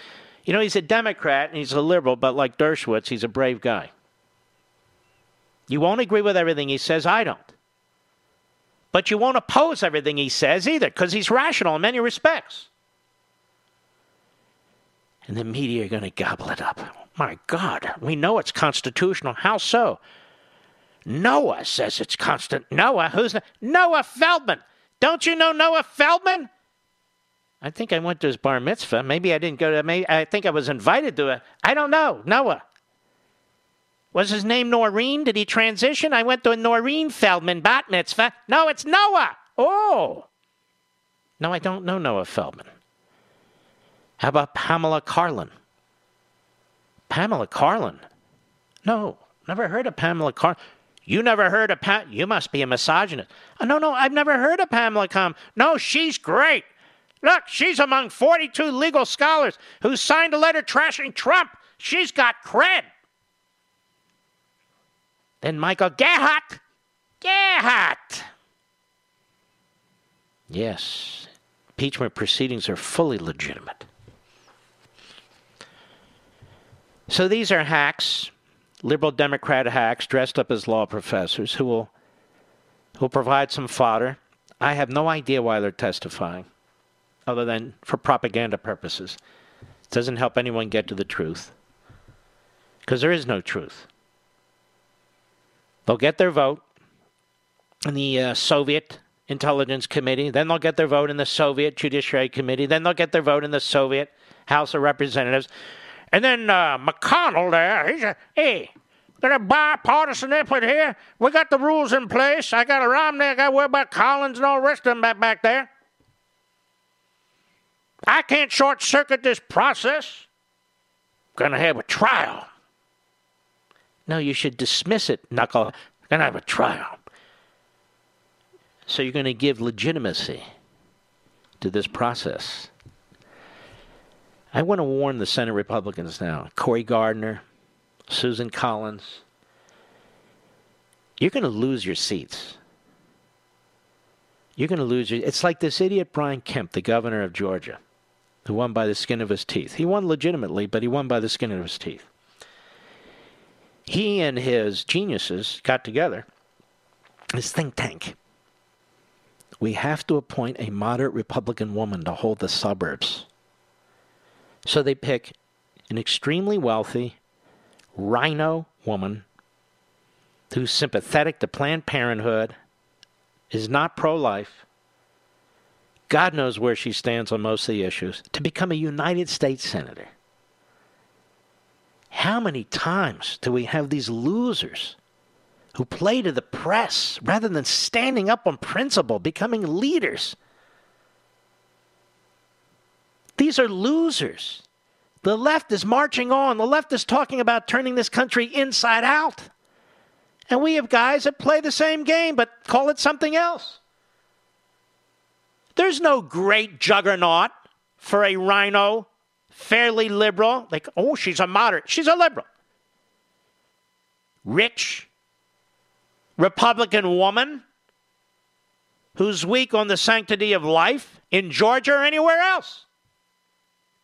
You know, he's a Democrat and he's a liberal, but like Dershowitz, he's a brave guy. You won't agree with everything he says, I don't. But you won't oppose everything he says either, because he's rational in many respects. And the media are going to gobble it up. My God, we know it's constitutional. How so? Noah says it's constant. Noah, who's the, Noah Feldman? Don't you know Noah Feldman? I think I went to his bar mitzvah. Maybe I didn't go to. Maybe, I think I was invited to it. I don't know. Noah. Was his name Noreen? Did he transition? I went to a Noreen Feldman bat mitzvah. No, it's Noah. Oh. No, I don't know Noah Feldman. How about Pamela Karlan? Pamela Karlan? No, never heard of Pamela Karlan. You never heard of Pat? You must be a misogynist. Oh, no, no, I've never heard of Pamela Com. No, she's great. Look, she's among 42 legal scholars who signed a letter trashing Trump. She's got cred. Then Michael Gerhardt. Gerhardt. Yes, impeachment proceedings are fully legitimate. So these are hacks, liberal Democrat hacks dressed up as law professors who will who will provide some fodder. I have no idea why they're testifying, other than for propaganda purposes. It doesn't help anyone get to the truth. Because there is no truth. They'll get their vote in the uh, Soviet Intelligence Committee, then they'll get their vote in the Soviet Judiciary Committee, then they'll get their vote in the Soviet House of Representatives. And then uh, McConnell there, he's a, hey, got a bipartisan effort here. We got the rules in place. I got a Romney, I got Wilbur Collins and all the rest of them back, back there. I can't short circuit this process. I'm Gonna have a trial. No, you should dismiss it, knuckle. Gonna have a trial. So you're gonna give legitimacy to this process. I want to warn the Senate Republicans now Cory Gardner, Susan Collins. You're going to lose your seats. You're going to lose your. It's like this idiot Brian Kemp, the governor of Georgia, who won by the skin of his teeth. He won legitimately, but he won by the skin of his teeth. He and his geniuses got together, his think tank. We have to appoint a moderate Republican woman to hold the suburbs. So they pick an extremely wealthy rhino woman who's sympathetic to Planned Parenthood, is not pro life, God knows where she stands on most of the issues, to become a United States Senator. How many times do we have these losers who play to the press rather than standing up on principle, becoming leaders? These are losers. The left is marching on. The left is talking about turning this country inside out. And we have guys that play the same game but call it something else. There's no great juggernaut for a rhino, fairly liberal. Like, oh, she's a moderate. She's a liberal. Rich, Republican woman who's weak on the sanctity of life in Georgia or anywhere else.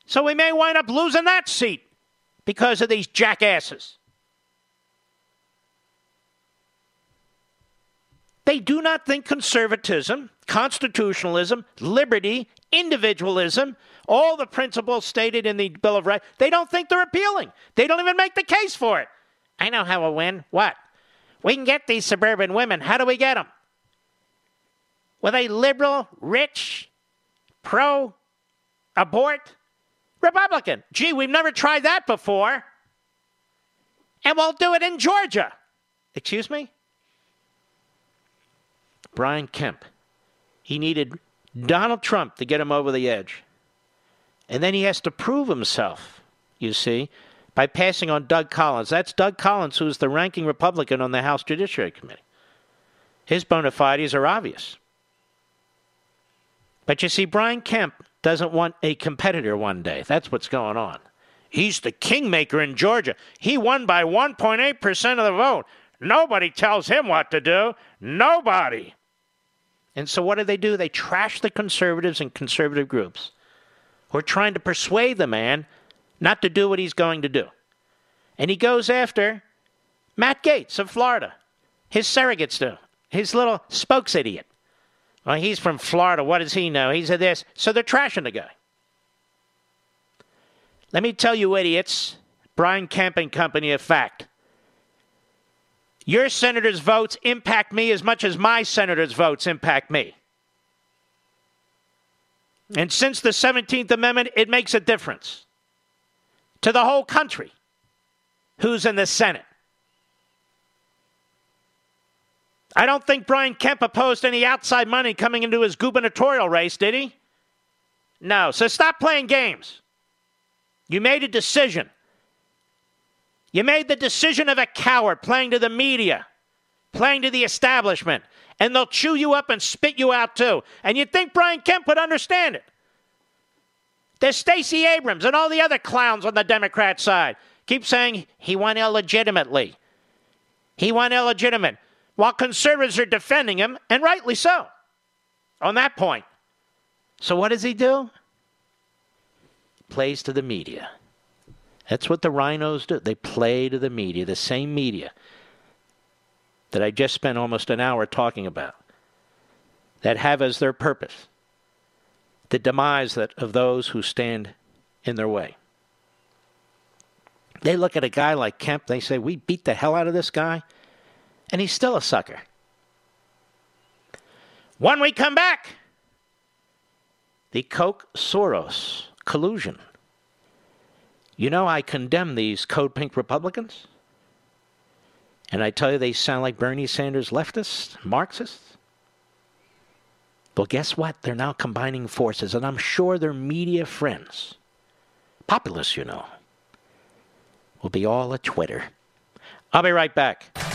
So we may wind up losing that seat because of these jackasses. They do not think conservatism, constitutionalism, liberty, individualism, all the principles stated in the Bill of Rights, they don't think they're appealing. They don't even make the case for it. I know how we'll win. What? We can get these suburban women. How do we get them? With a liberal, rich, pro abort Republican. Gee, we've never tried that before. And we'll do it in Georgia. Excuse me? Brian Kemp. He needed Donald Trump to get him over the edge. And then he has to prove himself, you see, by passing on Doug Collins. That's Doug Collins, who's the ranking Republican on the House Judiciary Committee. His bona fides are obvious. But you see, Brian Kemp doesn't want a competitor one day. That's what's going on. He's the kingmaker in Georgia. He won by 1.8% of the vote. Nobody tells him what to do. Nobody. And so what do they do? They trash the conservatives and conservative groups who are trying to persuade the man not to do what he's going to do. And he goes after Matt Gaetz of Florida, his surrogates do, his little spokes idiot. Well, he's from Florida. What does he know? He's a this. So they're trashing the guy. Let me tell you, idiots, Brian Kemp and company, a fact. Your senator's votes impact me as much as my senator's votes impact me. And since the 17th Amendment, it makes a difference to the whole country who's in the Senate. I don't think Brian Kemp opposed any outside money coming into his gubernatorial race, did he? No. So stop playing games. You made a decision. You made the decision of a coward playing to the media, playing to the establishment, and they'll chew you up and spit you out too. And you'd think Brian Kemp would understand it. There's Stacey Abrams and all the other clowns on the Democrat side. Keep saying he won illegitimately. He won illegitimate, while conservatives are defending him, and rightly so, on that point. So what does he do? Plays to the media. That's what the rhinos do. They play to the media, the same media that I just spent almost an hour talking about, that have as their purpose the demise that, of those who stand in their way. They look at a guy like Kemp, they say, We beat the hell out of this guy, and he's still a sucker. When we come back, the Koch Soros collusion. You know, I condemn these code pink Republicans. And I tell you, they sound like Bernie Sanders leftists, Marxists. Well, guess what? They're now combining forces, and I'm sure their media friends, populists, you know, will be all at Twitter. I'll be right back.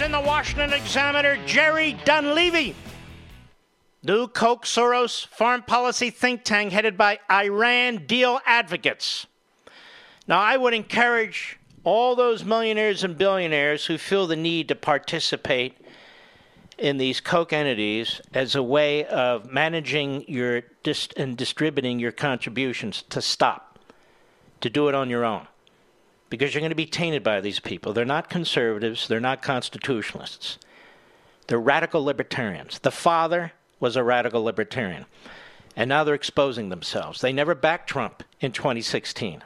In the Washington Examiner, Jerry Dunleavy. New Koch Soros foreign policy think tank headed by Iran deal advocates. Now, I would encourage all those millionaires and billionaires who feel the need to participate in these Koch entities as a way of managing your dist- and distributing your contributions to stop, to do it on your own because you're going to be tainted by these people. They're not conservatives, they're not constitutionalists. They're radical libertarians. The father was a radical libertarian. And now they're exposing themselves. They never backed Trump in 2016.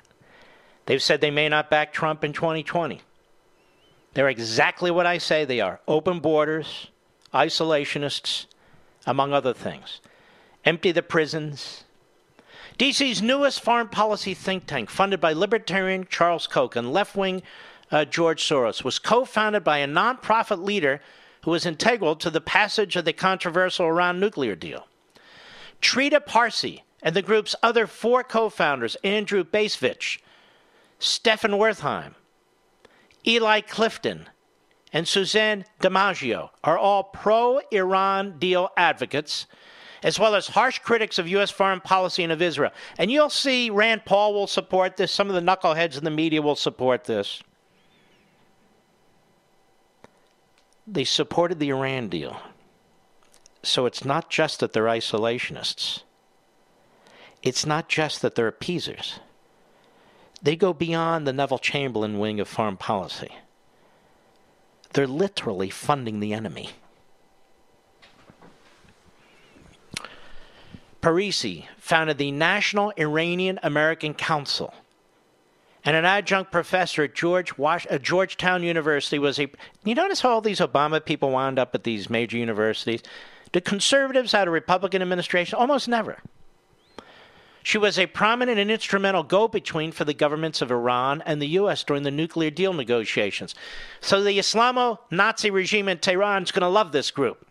They've said they may not back Trump in 2020. They're exactly what I say they are open borders, isolationists, among other things. Empty the prisons, DC's newest foreign policy think tank, funded by libertarian Charles Koch and left wing uh, George Soros, was co founded by a nonprofit leader who was integral to the passage of the controversial Iran nuclear deal. Trita Parsi and the group's other four co founders, Andrew Bacevich, Stefan Wertheim, Eli Clifton, and Suzanne DiMaggio are all pro Iran deal advocates, as well as harsh critics of U.S. foreign policy and of Israel. And you'll see Rand Paul will support this, some of the knuckleheads in the media will support this. They supported the Iran deal. So it's not just that they're isolationists. It's not just that they're appeasers. They go beyond the Neville Chamberlain wing of foreign policy. They're literally funding the enemy. Parisi founded the National Iranian American Council. And an adjunct professor at George Was- uh, Georgetown University was a. You notice how all these Obama people wound up at these major universities? The conservatives had a Republican administration? Almost never. She was a prominent and instrumental go between for the governments of Iran and the U.S. during the nuclear deal negotiations. So the Islamo Nazi regime in Tehran is going to love this group,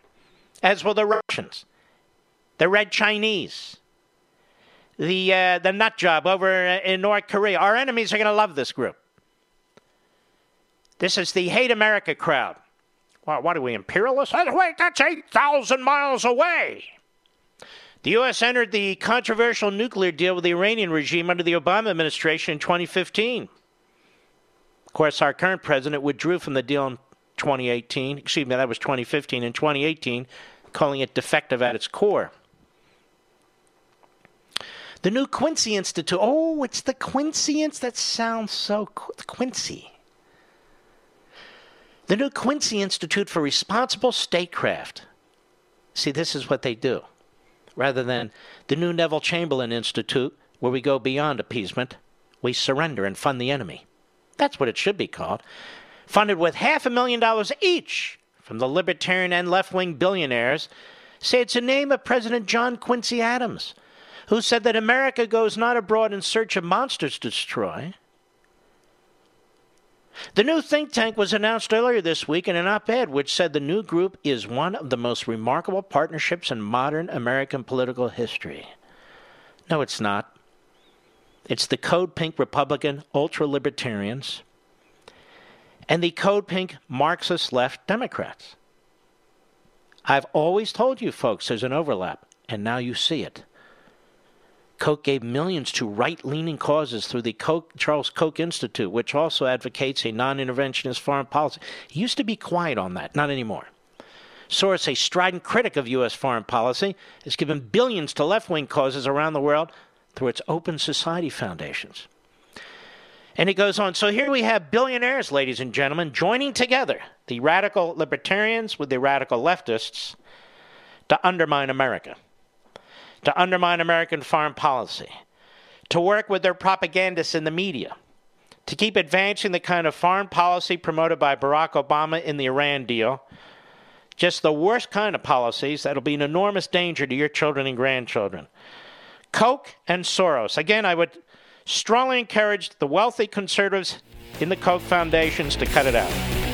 as will the Russians, the Red Chinese, the, uh, the nut job over in North Korea. Our enemies are going to love this group. This is the hate America crowd. Well, what are we, imperialists? Wait, that's 8,000 miles away. The U.S. entered the controversial nuclear deal with the Iranian regime under the Obama administration in 2015. Of course, our current president withdrew from the deal in 2018. Excuse me, that was 2015. In 2018, calling it defective at its core. The new Quincy Institute. Oh, it's the Quincy Institute. That sounds so Quincy. The new Quincy Institute for Responsible Statecraft. See, this is what they do rather than the new Neville Chamberlain Institute, where we go beyond appeasement. We surrender and fund the enemy. That's what it should be called. Funded with half a million dollars each from the libertarian and left wing billionaires. Say it's a name of President John Quincy Adams, who said that America goes not abroad in search of monsters to destroy, the new think tank was announced earlier this week in an op ed which said the new group is one of the most remarkable partnerships in modern American political history. No, it's not. It's the Code Pink Republican ultra libertarians and the Code Pink Marxist left Democrats. I've always told you folks there's an overlap, and now you see it. Koch gave millions to right leaning causes through the Koch, Charles Koch Institute, which also advocates a non interventionist foreign policy. He used to be quiet on that, not anymore. Soros, a strident critic of U.S. foreign policy, has given billions to left wing causes around the world through its Open Society foundations. And he goes on. So here we have billionaires, ladies and gentlemen, joining together the radical libertarians with the radical leftists to undermine America to undermine American foreign policy, to work with their propagandists in the media, to keep advancing the kind of foreign policy promoted by Barack Obama in the Iran deal. Just the worst kind of policies that'll be an enormous danger to your children and grandchildren. Koch and Soros. Again, I would strongly encourage the wealthy conservatives in the Koch foundations to cut it out.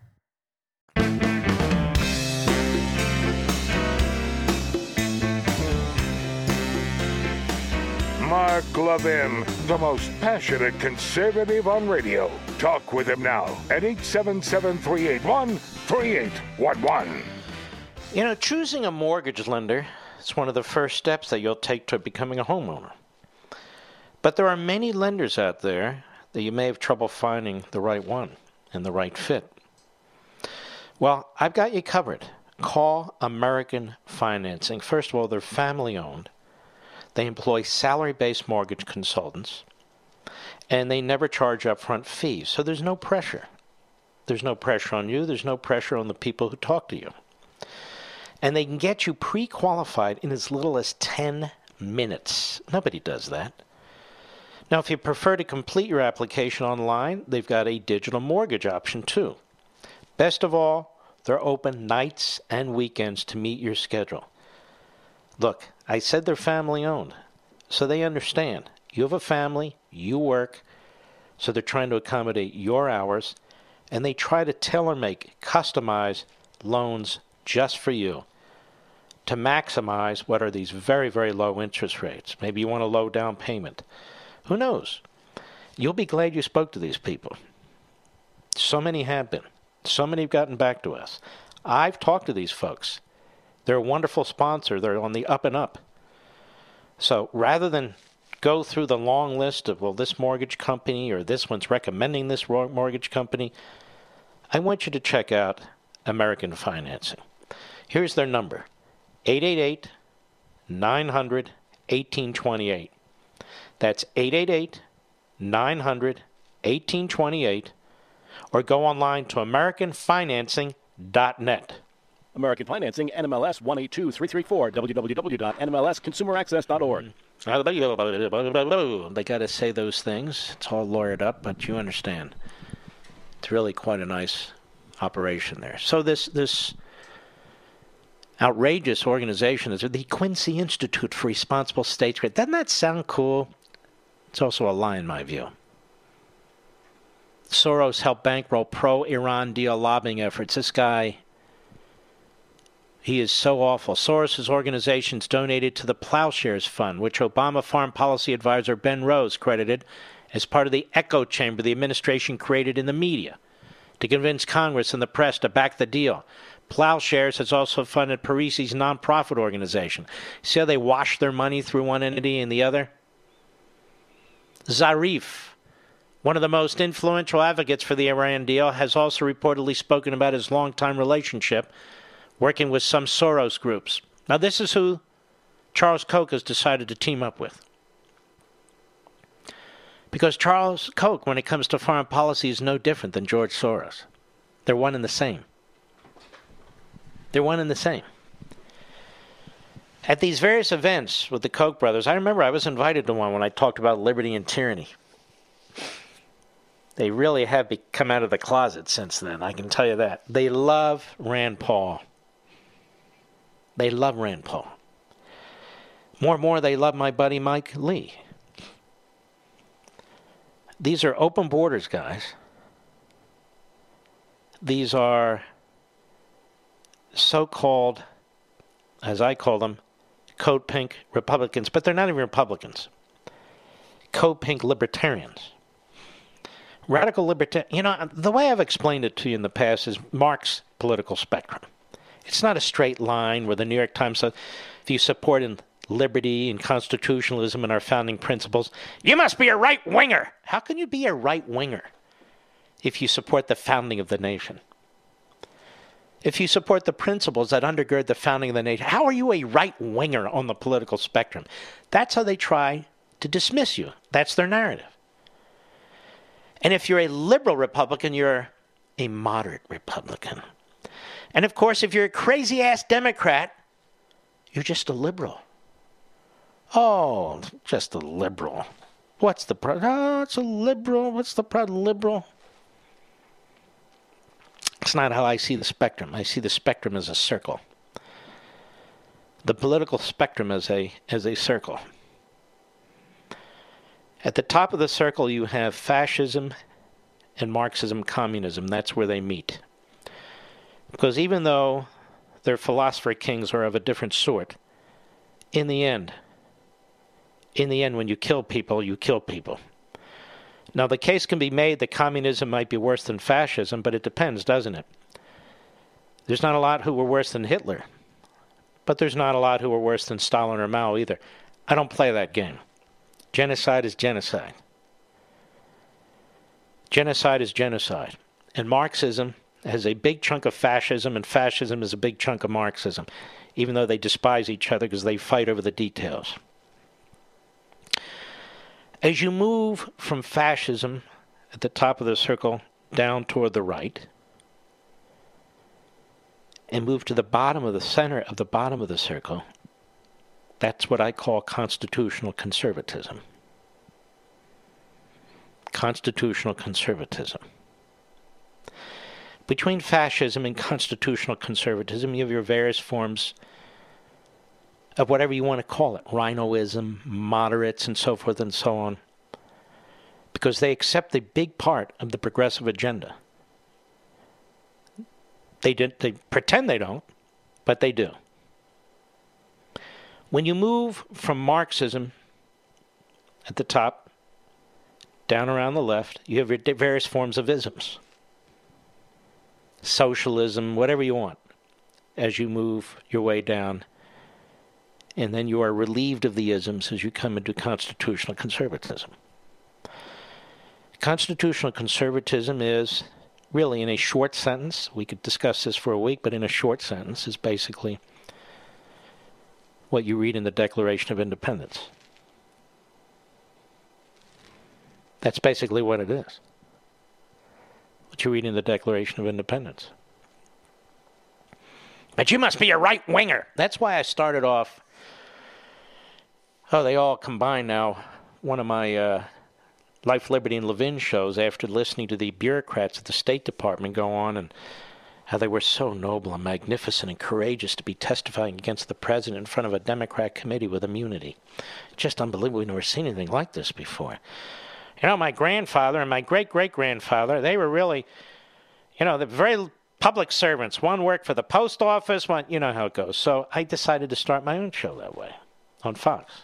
Mark Levin, the most passionate conservative on radio. Talk with him now at 877 381 3811. You know, choosing a mortgage lender is one of the first steps that you'll take to becoming a homeowner. But there are many lenders out there that you may have trouble finding the right one and the right fit. Well, I've got you covered. Call American Financing. First of all, they're family owned. They employ salary based mortgage consultants and they never charge upfront fees. So there's no pressure. There's no pressure on you, there's no pressure on the people who talk to you. And they can get you pre qualified in as little as 10 minutes. Nobody does that. Now, if you prefer to complete your application online, they've got a digital mortgage option too. Best of all, they're open nights and weekends to meet your schedule. Look, I said they're family owned, so they understand. You have a family, you work, so they're trying to accommodate your hours, and they try to tailor make, customize loans just for you to maximize what are these very, very low interest rates. Maybe you want a low down payment. Who knows? You'll be glad you spoke to these people. So many have been. So many have gotten back to us. I've talked to these folks. They're a wonderful sponsor. They're on the up and up. So rather than go through the long list of, well, this mortgage company or this one's recommending this mortgage company, I want you to check out American Financing. Here's their number 888 900 1828. That's 888 900 1828 or go online to AmericanFinancing.net. American Financing, NMLS 182334, www.nmlsconsumeraccess.org. They got to say those things. It's all lawyered up, but you understand. It's really quite a nice operation there. So this this outrageous organization is the Quincy Institute for Responsible Statecraft. Doesn't that sound cool? It's also a lie in my view. Soros helped bankroll pro Iran deal lobbying efforts. This guy, he is so awful. Soros' organizations donated to the Plowshares Fund, which Obama foreign policy advisor Ben Rhodes credited as part of the echo chamber the administration created in the media to convince Congress and the press to back the deal. Plowshares has also funded Parsi's nonprofit organization. See how they wash their money through one entity and the other? Zarif, one of the most influential advocates for the Iran deal has also reportedly spoken about his longtime relationship working with some Soros groups. Now, this is who Charles Koch has decided to team up with. Because Charles Koch, when it comes to foreign policy, is no different than George Soros. They're one and the same. They're one and the same. At these various events with the Koch brothers, I remember I was invited to one when I talked about liberty and tyranny they really have come out of the closet since then. I can tell you that. They love Rand Paul. They love Rand Paul. More and more, they love my buddy Mike Lee. These are open borders, guys. These are so called, as I call them, code pink Republicans, but they're not even Republicans. Code pink libertarians radical libertarian. You know, the way I've explained it to you in the past is Marx's political spectrum. It's not a straight line where the New York Times says if you support in liberty and constitutionalism and our founding principles, you must be a right winger. How can you be a right winger if you support the founding of the nation? If you support the principles that undergird the founding of the nation, how are you a right winger on the political spectrum? That's how they try to dismiss you. That's their narrative. And if you're a liberal Republican, you're a moderate Republican. And of course, if you're a crazy ass Democrat, you're just a liberal. Oh, just a liberal. What's the problem? Oh, it's a liberal. What's the problem? Liberal. It's not how I see the spectrum. I see the spectrum as a circle. The political spectrum as a as a circle. At the top of the circle, you have fascism and Marxism, communism. That's where they meet. Because even though their philosopher kings are of a different sort, in the end, in the end, when you kill people, you kill people. Now, the case can be made that communism might be worse than fascism, but it depends, doesn't it? There's not a lot who were worse than Hitler, but there's not a lot who were worse than Stalin or Mao either. I don't play that game. Genocide is genocide. Genocide is genocide. And Marxism has a big chunk of fascism, and fascism is a big chunk of Marxism, even though they despise each other because they fight over the details. As you move from fascism at the top of the circle down toward the right, and move to the bottom of the center of the bottom of the circle, that's what I call constitutional conservatism. constitutional conservatism. Between fascism and constitutional conservatism, you have your various forms of whatever you want to call it rhinoism, moderates, and so forth and so on because they accept a big part of the progressive agenda. They did they pretend they don't, but they do. When you move from Marxism at the top down around the left, you have your various forms of isms. Socialism, whatever you want, as you move your way down. And then you are relieved of the isms as you come into constitutional conservatism. Constitutional conservatism is really, in a short sentence, we could discuss this for a week, but in a short sentence, is basically what you read in the Declaration of Independence. That's basically what it is. What you read in the Declaration of Independence. But you must be a right winger. That's why I started off. Oh, they all combine now. One of my uh, Life, Liberty, and Levin shows after listening to the bureaucrats at the State Department go on and how they were so noble and magnificent and courageous to be testifying against the president in front of a Democrat committee with immunity. Just unbelievable. We've never seen anything like this before. You know, my grandfather and my great great grandfather, they were really, you know, the very public servants. One worked for the post office, one, you know how it goes. So I decided to start my own show that way on Fox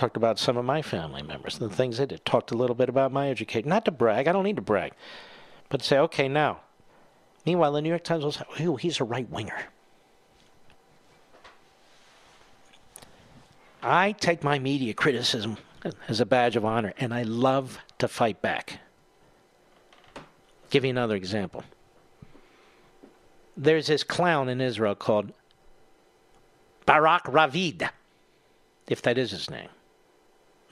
talked about some of my family members and the things they did. Talked a little bit about my education. Not to brag, I don't need to brag, but to say, okay, now. Meanwhile, the New York Times say, oh, he's a right winger. I take my media criticism as a badge of honor, and I love to fight back. Give you another example. There's this clown in Israel called Barak Ravid, if that is his name.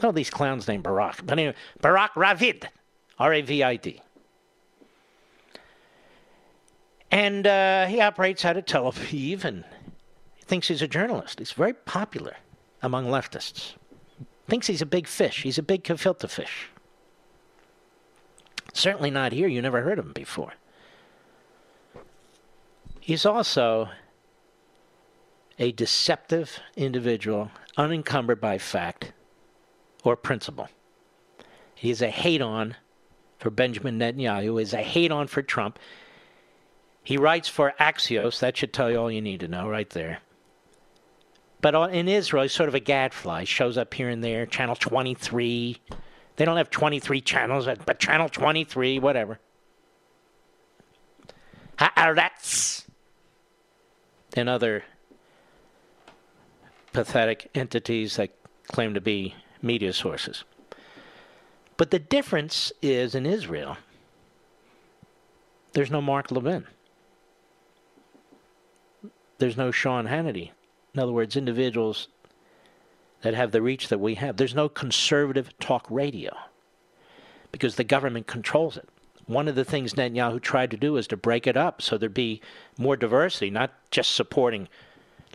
No, these clowns named Barack. But anyway, Barak Ravid, R A V I D. And uh, he operates out of Tel Aviv and thinks he's a journalist. He's very popular among leftists. Thinks he's a big fish. He's a big gefilte fish. Certainly not here. You never heard of him before. He's also a deceptive individual, unencumbered by fact, or principle. He is a hate on for Benjamin Netanyahu, is a hate on for Trump. He writes for Axios, that should tell you all you need to know right there. But in Israel, he's sort of a gadfly, shows up here and there, channel 23. They don't have 23 channels, but channel 23, whatever. Haaretz. Ah, and other pathetic entities that claim to be media sources. But the difference is in Israel, there's no Mark Levin. There's no Sean Hannity. In other words, individuals that have the reach that we have. There's no conservative talk radio because the government controls it. One of the things Netanyahu tried to do is to break it up so there'd be more diversity, not just supporting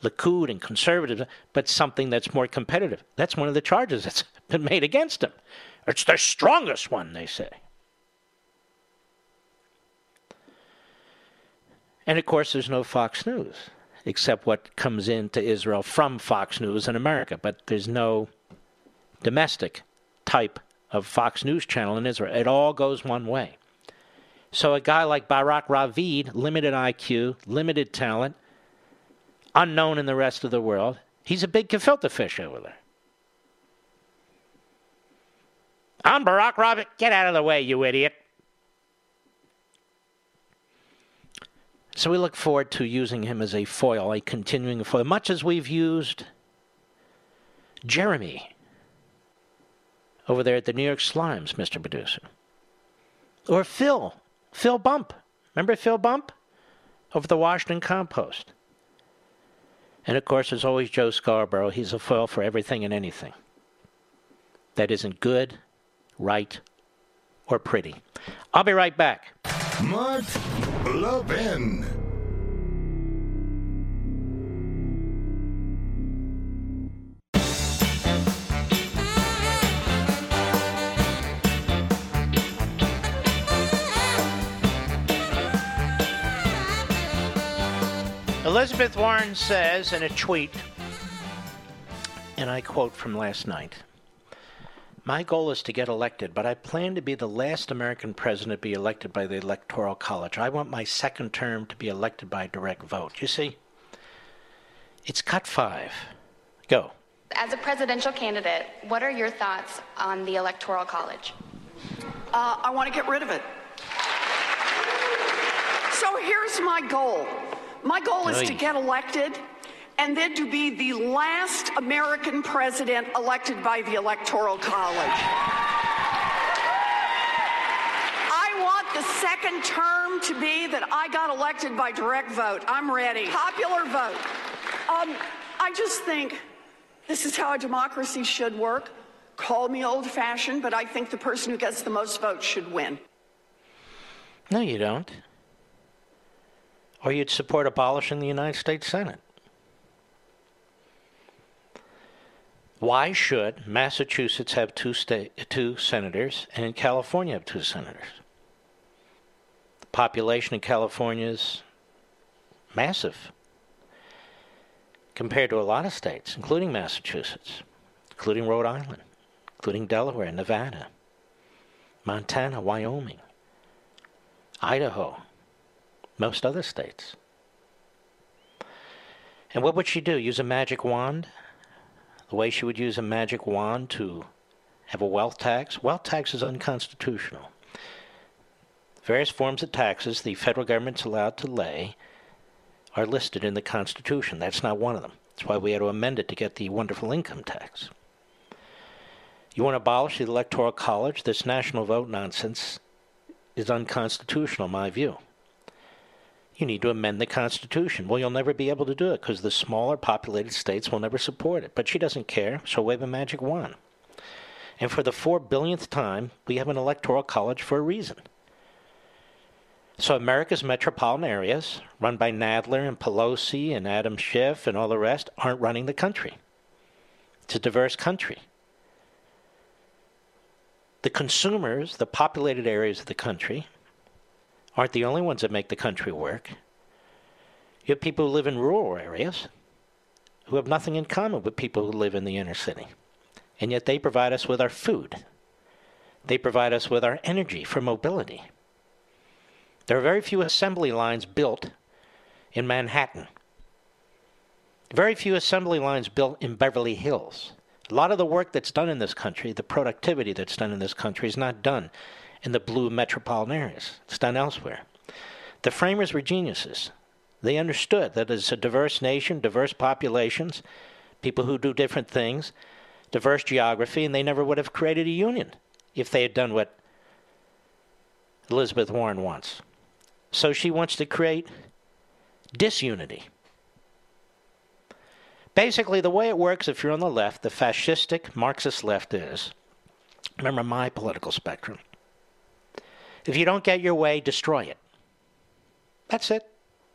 Likud and conservatives, but something that's more competitive. That's one of the charges that's been made against him. It's the strongest one, they say. And of course, there's no Fox News, except what comes into Israel from Fox News in America. But there's no domestic type of Fox News channel in Israel. It all goes one way. So a guy like Barak Ravid, limited IQ, limited talent, unknown in the rest of the world. He's a big gefilte fish over there. I'm Barak Ravid. Get out of the way, you idiot. So we look forward to using him as a foil, a continuing foil, much as we've used Jeremy over there at the New York Slimes, Mr. Producer. Or Phil, Phil Bump. Remember Phil Bump? Over the Washington Compost. And of course, there's always Joe Scarborough. He's a foil for everything and anything that isn't good, right, or pretty. I'll be right back. Mark Blubbin. Elizabeth Warren says in a tweet, and I quote from last night my goal is to get elected, but I plan to be the last American president to be elected by the Electoral College. I want my second term to be elected by direct vote. You see, it's cut five. Go. As a presidential candidate, what are your thoughts on the Electoral College? Uh, I want to get rid of it. So here's my goal. My goal is to get elected and then to be the last American president elected by the Electoral College. I want the second term to be that I got elected by direct vote. I'm ready. Popular vote. Um, I just think this is how a democracy should work. Call me old fashioned, but I think the person who gets the most votes should win. No, you don't. Or you'd support abolishing the United States Senate. Why should Massachusetts have two state, two senators and California have two senators? The population in California is massive compared to a lot of states, including Massachusetts, including Rhode Island, including Delaware, Nevada, Montana, Wyoming, Idaho, most other states. And what would she do? Use a magic wand? The way she would use a magic wand to have a wealth tax? Wealth tax is unconstitutional. Various forms of taxes the federal government's allowed to lay are listed in the Constitution. That's not one of them. That's why we had to amend it to get the wonderful income tax. You want to abolish the Electoral College? This national vote nonsense is unconstitutional, in my view. You need to amend the Constitution. Well, you'll never be able to do it because the smaller populated states will never support it. But she doesn't care. She'll wave a magic wand. And for the four billionth time, we have an electoral college for a reason. So America's metropolitan areas, run by Nadler and Pelosi and Adam Schiff and all the rest, aren't running the country. It's a diverse country. The consumers, the populated areas of the country, aren't the only ones that make the country work. You have people who live in rural areas who have nothing in common with people who live in the inner city. And yet they provide us with our food. They provide us with our energy for mobility. There are very few assembly lines built in Manhattan. Very few assembly lines built in Beverly Hills. A lot of the work that's done in this country, the productivity that's done in this country, is not done in the blue metropolitan areas. It's done elsewhere. The framers were geniuses. They understood that it's a diverse nation, diverse populations, people who do different things, diverse geography, and they never would have created a union if they had done what Elizabeth Warren wants. So she wants to create disunity. Basically, the way it works if you're on the left, the fascistic Marxist left is remember my political spectrum. If you don't get your way, destroy it. That's it.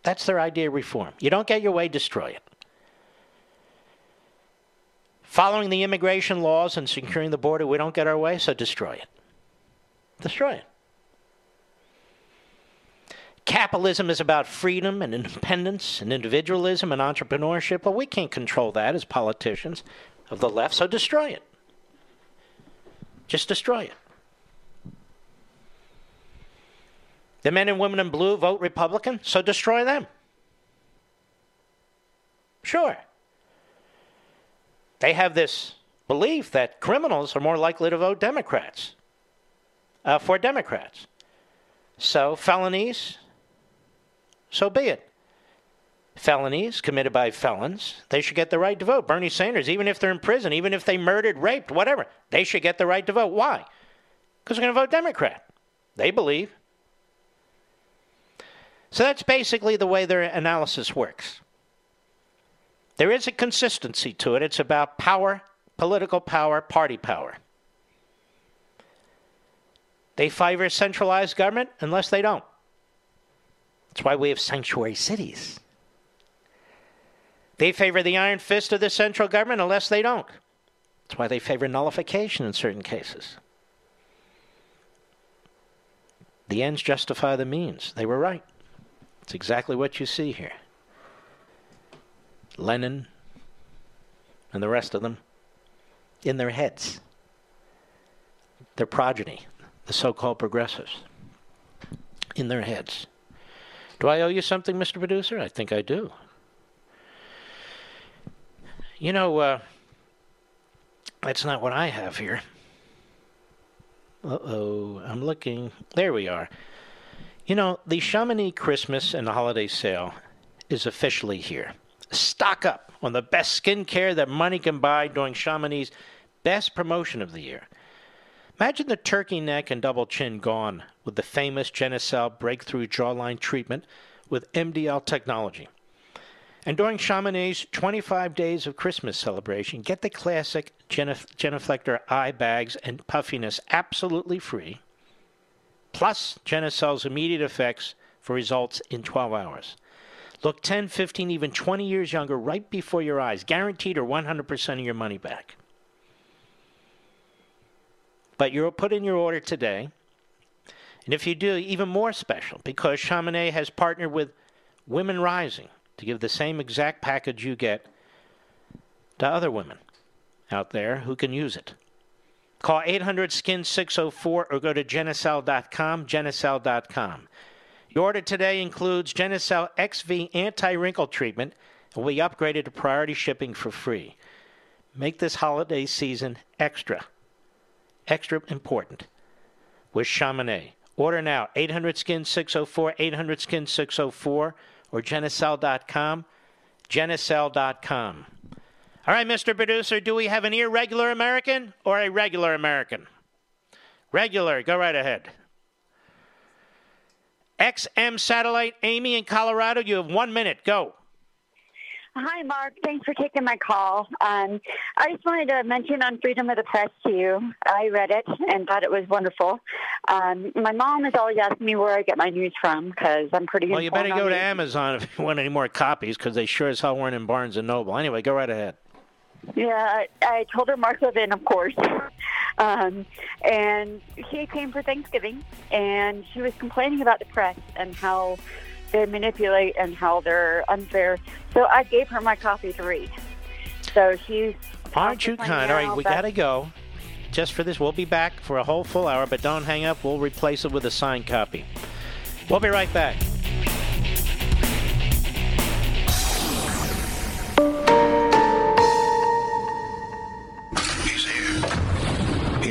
That's their idea of reform. You don't get your way, destroy it. Following the immigration laws and securing the border, we don't get our way, so destroy it. Destroy it. Capitalism is about freedom and independence and individualism and entrepreneurship. Well, we can't control that as politicians of the left, so destroy it. Just destroy it. The men and women in blue vote Republican, so destroy them. Sure. They have this belief that criminals are more likely to vote Democrats uh, for Democrats. So felonies, so be it. Felonies committed by felons, they should get the right to vote. Bernie Sanders, even if they're in prison, even if they murdered, raped, whatever, they should get the right to vote. Why? Because they're going to vote Democrat. They believe. So that's basically the way their analysis works. There is a consistency to it. It's about power, political power, party power. They favor centralized government unless they don't. That's why we have sanctuary cities. They favor the iron fist of the central government unless they don't. That's why they favor nullification in certain cases. The ends justify the means. They were right. It's exactly what you see here. Lenin, and the rest of them in their heads. Their progeny, the so called progressives, in their heads. Do I owe you something, Mr. Producer? I think I do. You know, uh, that's not what I have here. Uh oh, I'm looking. There we are. You know, the Chamonix Christmas and holiday sale is officially here. Stock up on the best skincare that money can buy during Chamonix's best promotion of the year. Imagine the turkey neck and double chin gone with the famous Genucel breakthrough jawline treatment with MDL technology. And during Chamonix's 25 days of Christmas celebration, get the classic Genuflector eye bags and puffiness absolutely free, plus Genucel's immediate effects for results in 12 hours. Look 10, 15, even 20 years younger right before your eyes, guaranteed or 100% of your money back. But you'll put in your order today. And if you do, even more special because Chamonix has partnered with Women Rising to give the same exact package you get to other women out there who can use it. Call 800 SKIN 604 or go to Genucel.com, Genucel.com. Your order today includes Genucel XV anti wrinkle treatment and will be upgraded to priority shipping for free. Make this holiday season extra, extra important with Chamonix. Order now 800 SKIN 604, 800 SKIN 604, or Genucel.com, Genucel.com. All right, Mr. Producer, do we have an irregular American or a regular American? Regular, go right ahead. XM Satellite, Amy in Colorado, you have one minute. Go. Hi, Mark. Thanks for taking my call. Um, I just wanted to mention on Freedom of the Press to you. I read it and thought it was wonderful. Um, my mom is always asking me where I get my news from because I'm pretty. Well, you better go to news. Amazon if you want any more copies because they sure as hell weren't in Barnes and Noble. Anyway, go right ahead. Yeah, I, told her Mark Levin, of course. Um, and she came for Thanksgiving, and she was complaining about the press and how they manipulate and how they're unfair. So I gave her my copy to read. So she's. Aren't you kind? All right, we got to go. Just for this, we'll be back for a whole full hour, but don't hang up. We'll replace it with a signed copy. We'll be right back.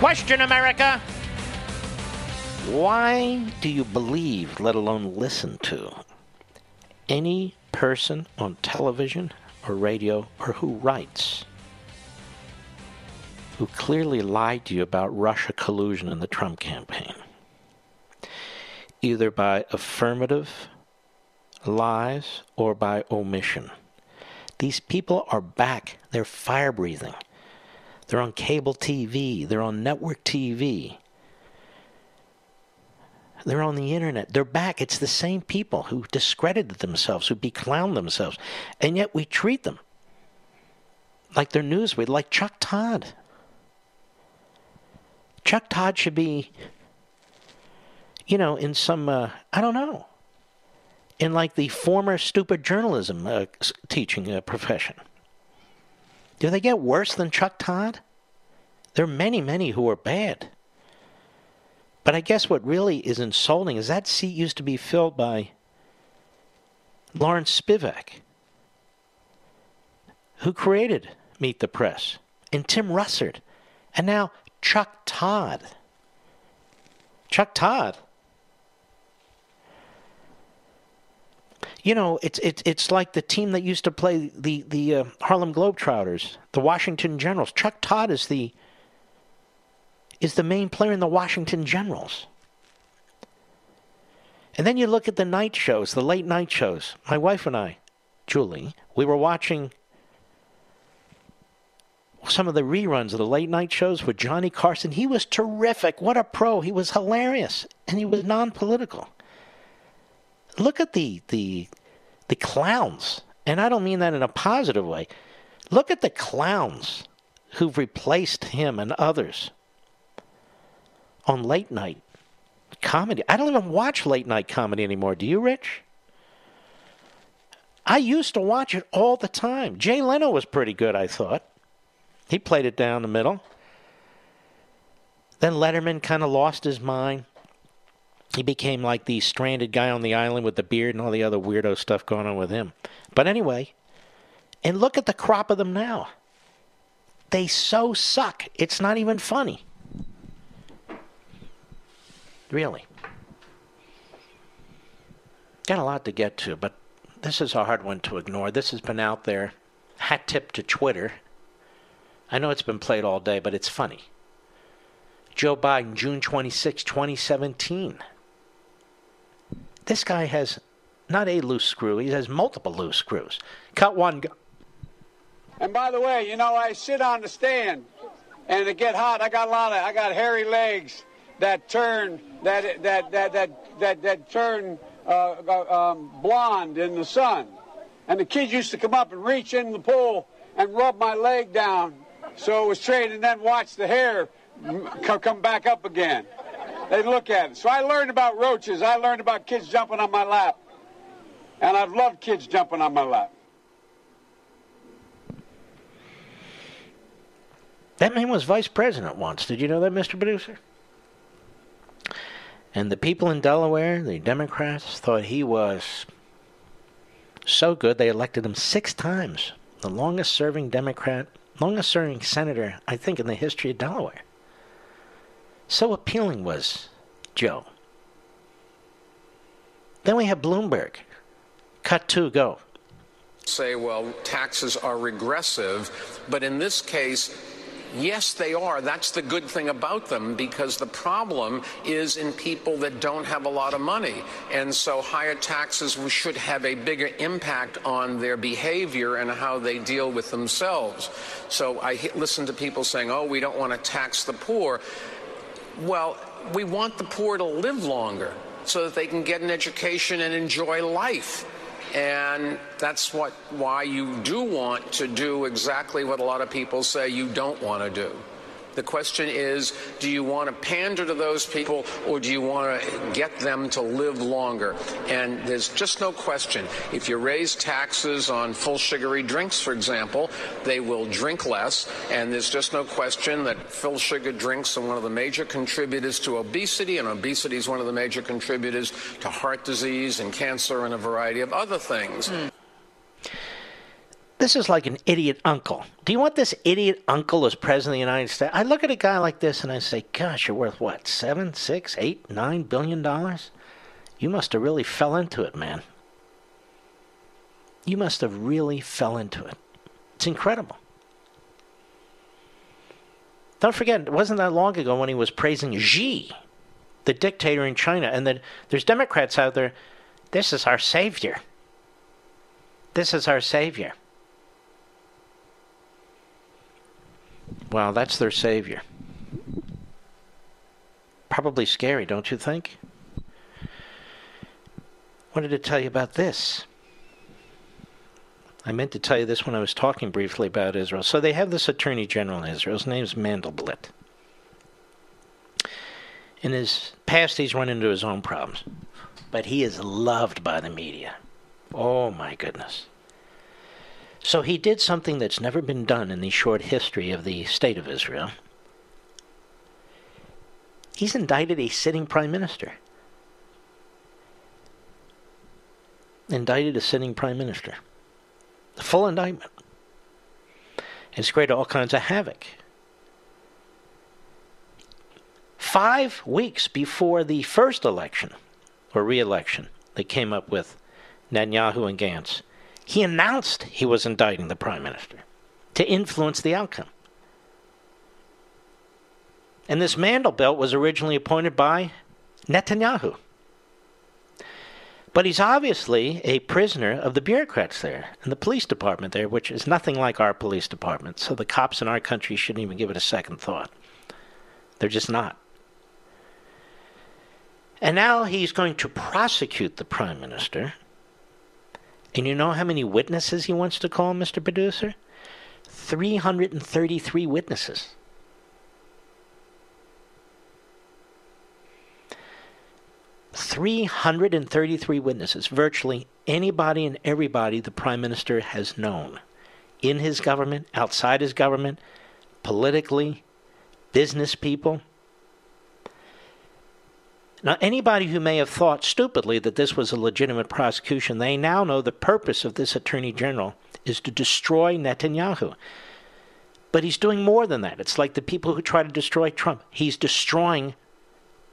Question, America. Why do you believe, let alone listen to, any person on television or radio or who writes who clearly lied to you about Russia collusion in the Trump campaign? Either by affirmative lies or by omission. These people are back. They're fire breathing. They're on cable TV. They're on network TV. They're on the internet. They're back. It's the same people who discredited themselves, who beclowned themselves. And yet we treat them like they're newsweed, like Chuck Todd. Chuck Todd should be, you know, in some, uh, I don't know, in like the former stupid journalism uh, teaching uh, profession. Do they get worse than Chuck Todd? There are many, many who are bad. But I guess what really is insulting is that seat used to be filled by Lawrence Spivak, who created Meet the Press, and Tim Russert, and now Chuck Todd. Chuck Todd. You know, it's it's it's like the team that used to play the the uh, Harlem Globetrotters, the Washington Generals. Chuck Todd is the is the main player in the Washington Generals. And then you look at the night shows, the late night shows. My wife and I, Julie, we were watching some of the reruns of the late night shows with Johnny Carson. He was terrific. What a pro. He was hilarious. And he was non political. Look at the the the clowns. And I don't mean that in a positive way. Look at the clowns who've replaced him and others on late night comedy. I don't even watch late night comedy anymore. Do you, Rich? I used to watch it all the time. Jay Leno was pretty good, I thought. He played it down the middle. Then Letterman kind of lost his mind. He became like the stranded guy on the island with the beard and all the other weirdo stuff going on with him. But anyway, and look at the crop of them now. They so suck. It's not even funny. Really. Got a lot to get to, but this is a hard one to ignore. This has been out there. Hat tip to Twitter. I know it's been played all day, but it's funny. Joe Biden, June 26, 2017. This guy has not a loose screw, he has multiple loose screws. Cut one. Go- and by the way, you know, I sit on the stand and it get hot. I got a lot of, I got hairy legs that turn, that, that, that, that, that, that turn uh, um, blonde in the sun. And the kids used to come up and reach in the pool and rub my leg down so it was straight and then watch the hair come back up again. They'd look at it. So I learned about roaches. I learned about kids jumping on my lap. And I've loved kids jumping on my lap. That man was vice president once. Did you know that, Mr. Producer? And the people in Delaware, the Democrats, thought he was so good they elected him six times. The longest serving Democrat, longest serving senator, I think, in the history of Delaware. So appealing was Joe. Then we have Bloomberg. Cut two, go. Say, well, taxes are regressive, but in this case, Yes, they are. That's the good thing about them because the problem is in people that don't have a lot of money. And so higher taxes should have a bigger impact on their behavior and how they deal with themselves. So I listen to people saying, oh, we don't want to tax the poor. Well, we want the poor to live longer so that they can get an education and enjoy life. And that's what why you do want to do exactly what a lot of people say you don't want to do. The question is do you want to pander to those people or do you want to get them to live longer? And there's just no question. If you raise taxes on full sugary drinks, for example, they will drink less. And there's just no question that full sugar drinks are one of the major contributors to obesity, and obesity is one of the major contributors to heart disease and cancer and a variety of other things. Mm. This is like an idiot uncle. Do you want this idiot uncle as president of the United States? I look at a guy like this and I say, gosh, you're worth what, seven, six, eight, nine billion dollars? You must have really fell into it, man. You must have really fell into it. It's incredible. Don't forget, it wasn't that long ago when he was praising Xi, the dictator in China, and that there's Democrats out there. This is our savior. This is our savior. Well, that's their savior. Probably scary, don't you think? Wanted to tell you about this. I meant to tell you this when I was talking briefly about Israel. So they have this attorney general in Israel. His name's Mandelblit. In his past, he's run into his own problems, but he is loved by the media. Oh my goodness. So he did something that's never been done in the short history of the state of Israel. He's indicted a sitting prime minister. Indicted a sitting prime minister. The full indictment. It's created all kinds of havoc. Five weeks before the first election, or re election, they came up with Netanyahu and Gantz he announced he was indicting the prime minister to influence the outcome. And this Mandelblit was originally appointed by Netanyahu. But he's obviously a prisoner of the bureaucrats there and the police department there, which is nothing like our police department. So the cops in our country shouldn't even give it a second thought. They're just not. And now he's going to prosecute the prime minister. And you know how many witnesses he wants to call, Mr. Producer? 333 witnesses. Three hundred and thirty-three witnesses, virtually anybody and everybody the prime minister has known, in his government, outside his government, politically, business people. Now, anybody who may have thought stupidly that this was a legitimate prosecution, they now know the purpose of this attorney general is to destroy Netanyahu. But he's doing more than that. It's like the people who try to destroy Trump. He's destroying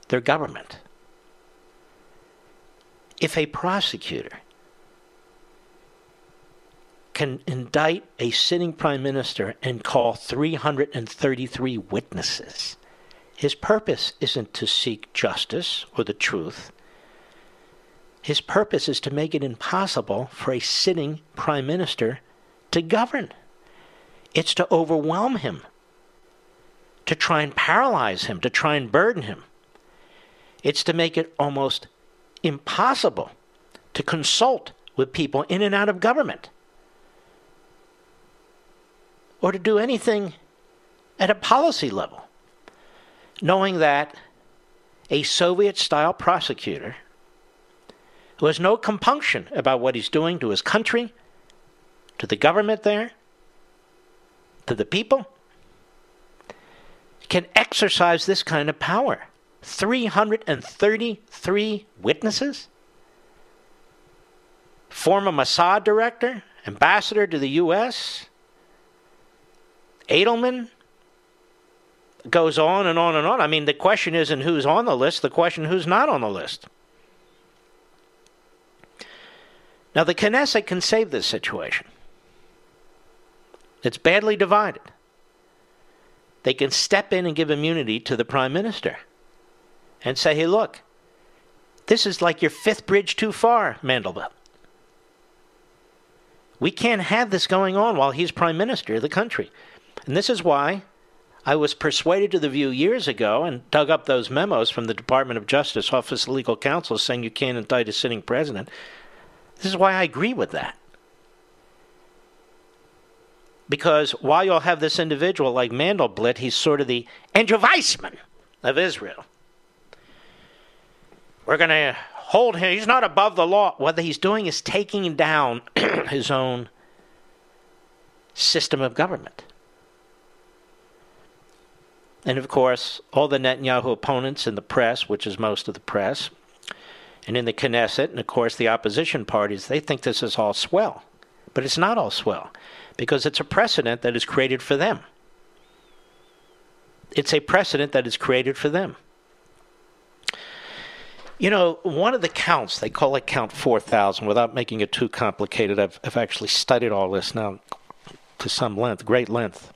their government. If a prosecutor can indict a sitting prime minister and call 333 witnesses, his purpose isn't to seek justice or the truth. His purpose is to make it impossible for a sitting prime minister to govern. It's to overwhelm him, to try and paralyze him, to try and burden him. It's to make it almost impossible to consult with people in and out of government or to do anything at a policy level, knowing that a Soviet style prosecutor who has no compunction about what he's doing to his country, to the government there, to the people, can exercise this kind of power. 333 witnesses? Former Mossad director, ambassador to the U.S., Edelman goes on and on and on. I mean, the question isn't who's on the list, the question who's not on the list. Now, the Knesset can save this situation. It's badly divided. They can step in and give immunity to the prime minister and say, hey, look, this is like your fifth bridge too far, Mandelblit. We can't have this going on while he's prime minister of the country. And this is why I was persuaded to the view years ago and dug up those memos from the Department of Justice Office of Legal Counsel saying you can't indict a sitting president. This is why I agree with that. Because while you'll have this individual like Mandelblit, he's sort of the Andrew Weissmann of Israel. We're going to hold him. He's not above the law. What he's doing is taking down his own system of government. And of course, all the Netanyahu opponents in the press, which is most of the press, and in the Knesset, and of course the opposition parties, they think this is all swell. But it's not all swell, because it's a precedent that is created for them. It's a precedent that is created for them. You know, one of the counts, they call it count 4,000 without making it too complicated. I've, I've actually studied all this now to some length, great length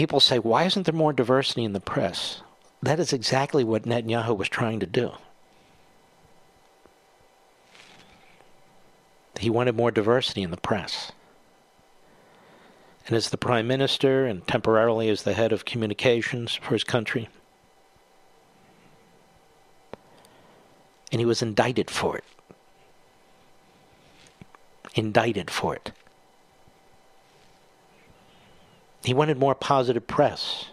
people say, why isn't there more diversity in the press? That is exactly what Netanyahu was trying to do. He wanted more diversity in the press. And as the prime minister and temporarily as the head of communications for his country, and he was indicted for it. Indicted for it. He wanted more positive press.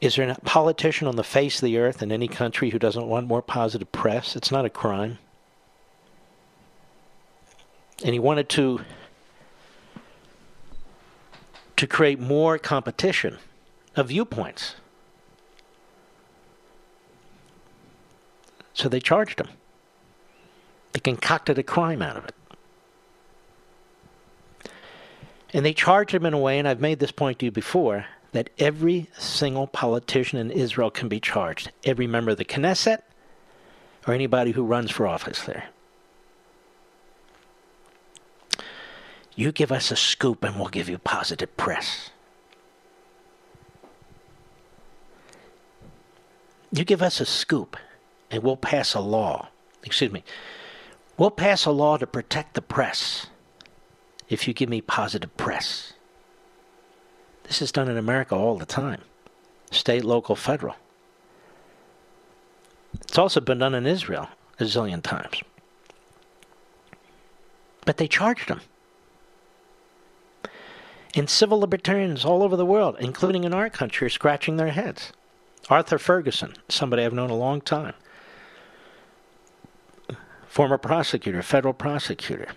Is there a politician on the face of the earth in any country who doesn't want more positive press? It's not a crime. And he wanted to to create more competition of viewpoints. So they charged him. They concocted a crime out of it. And they charge him in a way, and I've made this point to you before, that every single politician in Israel can be charged. Every member of the Knesset or anybody who runs for office there. You give us a scoop and we'll give you positive press. You give us a scoop and we'll pass a law. Excuse me. We'll pass a law to protect the press if you give me positive press. This is done in America all the time state, local, federal. It's also been done in Israel a zillion times. But they charged him. And civil libertarians all over the world, including in our country, are scratching their heads. Arthur Ferguson, somebody I've known a long time, former prosecutor, federal prosecutor.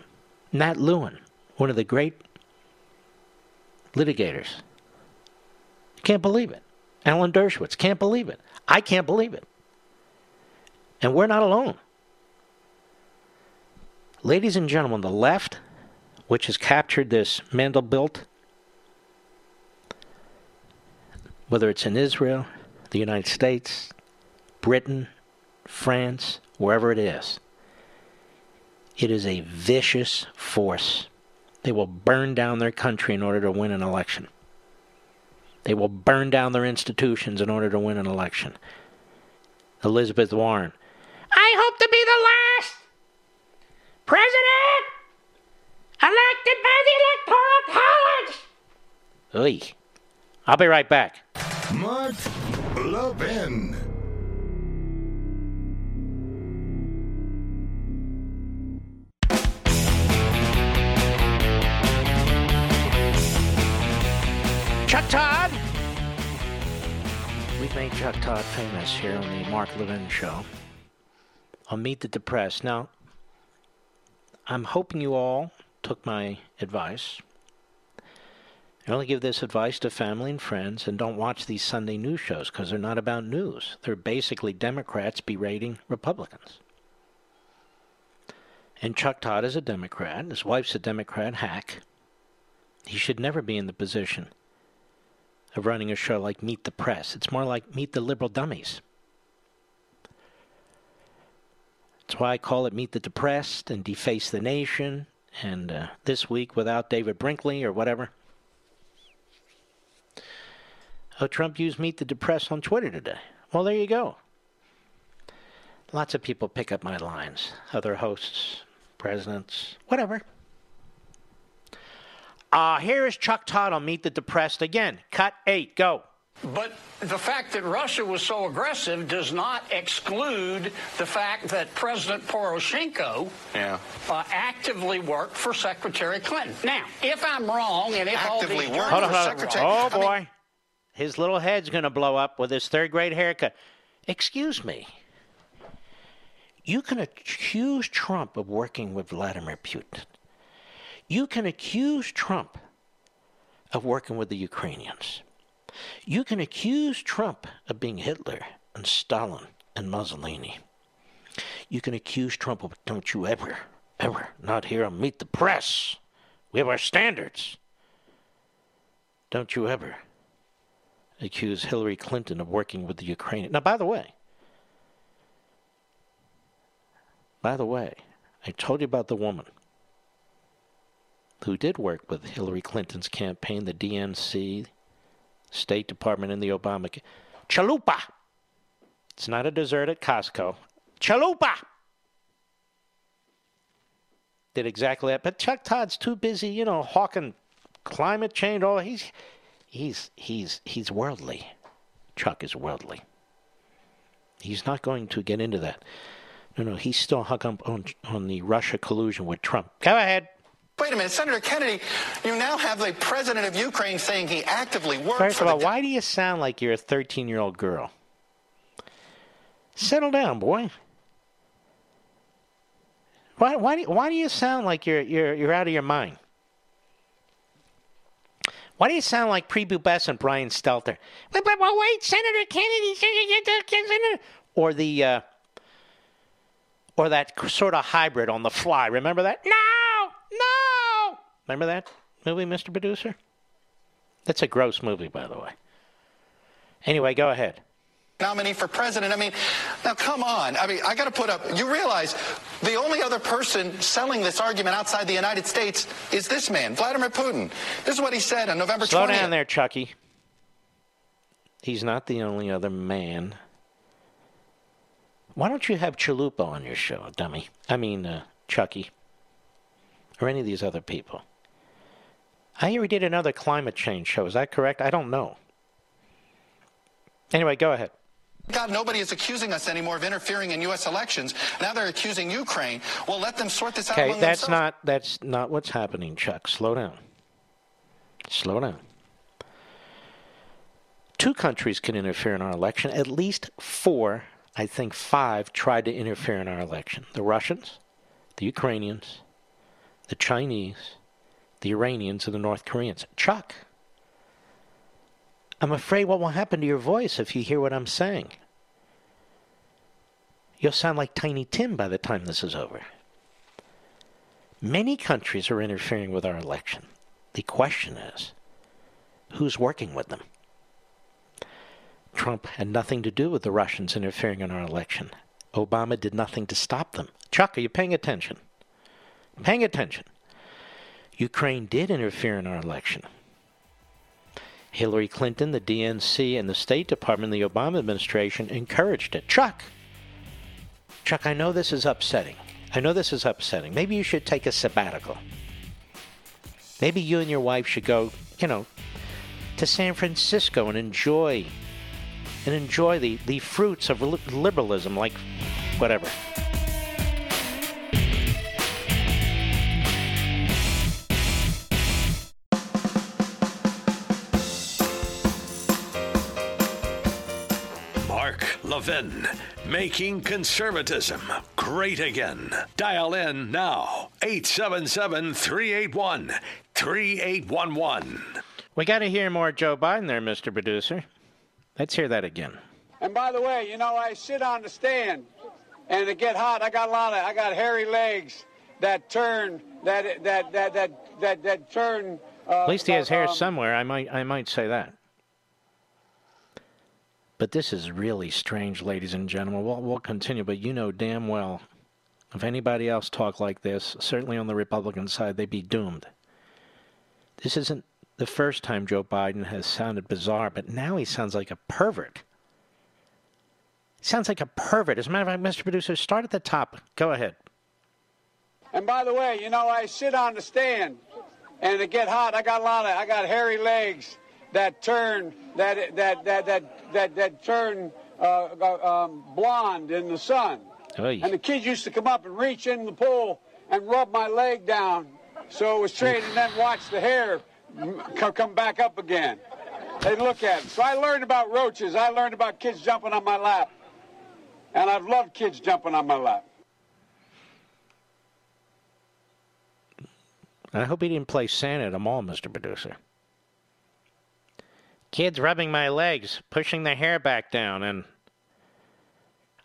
Nat Lewin, one of the great litigators. Can't believe it. Alan Dershowitz, can't believe it. I can't believe it. And we're not alone. Ladies and gentlemen, the left, which has captured this Mandelblit, whether it's in Israel, the United States, Britain, France, wherever it is, it is a vicious force. They will burn down their country in order to win an election. They will burn down their institutions in order to win an election. Elizabeth Warren. I hope to be the last president elected by the Electoral College. Oy. I'll be right back. Mark Levin. We've made Chuck Todd famous here on the Mark Levin Show. On Meet the Depressed. Now, I'm hoping you all took my advice. I only give this advice to family and friends and don't watch these Sunday news shows because they're not about news. They're basically Democrats berating Republicans. And Chuck Todd is a Democrat. His wife's a Democrat hack. He should never be in the position of running a show like Meet the Press. It's more like Meet the Liberal Dummies. That's why I call it Meet the Depressed and Deface the Nation. And uh, this week, without David Brinkley or whatever. Oh, Trump used Meet the Depressed on Twitter today. Well, there you go. Lots of people pick up my lines. Other hosts, presidents, whatever. Uh, here is Chuck Todd on Meet the Depressed again. Cut eight, go. But the fact that Russia was so aggressive does not exclude the fact that President Poroshenko yeah. uh, actively worked for Secretary Clinton. Now, if I'm wrong, and if actively all these worked Hold on, for hold on. Secretary. Oh I mean, boy, his little head's gonna blow up with his third grade haircut. Excuse me. You can accuse Trump of working with Vladimir Putin. You can accuse Trump of working with the Ukrainians. You can accuse Trump of being Hitler and Stalin and Mussolini. You can accuse Trump of, don't you ever, ever, not here on Meet the Press. We have our standards. Don't you ever accuse Hillary Clinton of working with the Ukrainians. Now, by the way, by the way, I told you about the woman who did work with Hillary Clinton's campaign, the DNC, State Department, and the Obama. Chalupa! It's not a dessert at Costco. Chalupa! Did exactly that. But Chuck Todd's too busy, you know, hawking climate change. All he's he's he's he's worldly. Chuck is worldly. He's not going to get into that. No, no, he's still hung up on on the Russia collusion with Trump. Go ahead. Wait a minute, Senator Kennedy, you now have the president of Ukraine saying he actively worked First of all, why do you sound like you're a 13 year old girl? Settle down, boy. Why, why, do, why do you sound like you're, you're, you're out of your mind? Why do you sound like prepubescent Brian Stelter? Wait, wait, wait, wait Senator Kennedy, Senator, or the, uh, or that sort of hybrid on the fly. Remember that? No. Remember that movie, Mr. Producer? That's a gross movie, by the way. Anyway, go ahead. nominee for president. I mean, now come on. I mean, I got to put up. You realize the only other person selling this argument outside the United States is this man, Vladimir Putin. This is what he said on November Slow 20th. down there, Chucky. He's not the only other man Why don't you have Chalupa on your show, dummy? I mean, uh, Chucky. Or any of these other people. I hear he did another climate change show. Is that correct? I don't know. Anyway, go ahead. God, nobody is accusing us anymore of interfering in U.S. elections. Now they're accusing Ukraine. Well, let them sort this out Okay, that's themselves. not that's not what's happening, Chuck. Slow down. Slow down. Two countries can interfere in our election. At least four, I think five, tried to interfere in our election. The Russians, the Ukrainians, the Chinese, the Iranians, and the North Koreans. Chuck, I'm afraid what will happen to your voice if you hear what I'm saying. You'll sound like Tiny Tim by the time this is over. Many countries are interfering with our election. The question is, who's working with them? Trump had nothing to do with the Russians interfering in our election. Obama did nothing to stop them. Chuck, are you paying attention? Paying attention. Ukraine did interfere in our election. Hillary Clinton, the DNC, and the State Department, the Obama administration encouraged it. Chuck, Chuck, I know this is upsetting. I know this is upsetting. Maybe you should take a sabbatical. Maybe you and your wife should go, you know, to San Francisco and enjoy and enjoy the, the fruits of liberalism, like whatever. Levin, making conservatism great again. Dial in now, 877 381 3811. We got to hear more Joe Biden there, Mr. Producer. Let's hear that again. And by the way, you know, I sit on the stand, and it get hot. I got a lot of, I got hairy legs that turn, that that that that that that turn. Uh, At least he has hair um, somewhere. I might, I might say that. But this is really strange, ladies and gentlemen. We'll, we'll continue, but you know damn well, if anybody else talked like this, certainly on the Republican side, they'd be doomed. This isn't the first time Joe Biden has sounded bizarre, but now he sounds like a pervert. Sounds like a pervert. As a matter of fact, Mr. Producer, start at the top. Go ahead. And by the way, you know, I sit on the stand, and it get hot. I got a lot of, I got hairy legs that turn, that that that that that, that turn uh, uh, um, blonde in the sun. Oy. And the kids used to come up and reach in the pool and rub my leg down, so it was straight, and then watch the hair come back up again. They look at it. So I learned about roaches. I learned about kids jumping on my lap, and I've loved kids jumping on my lap. I hope he didn't play Santa at a mall, Mr. Producer. Kids rubbing my legs, pushing their hair back down, and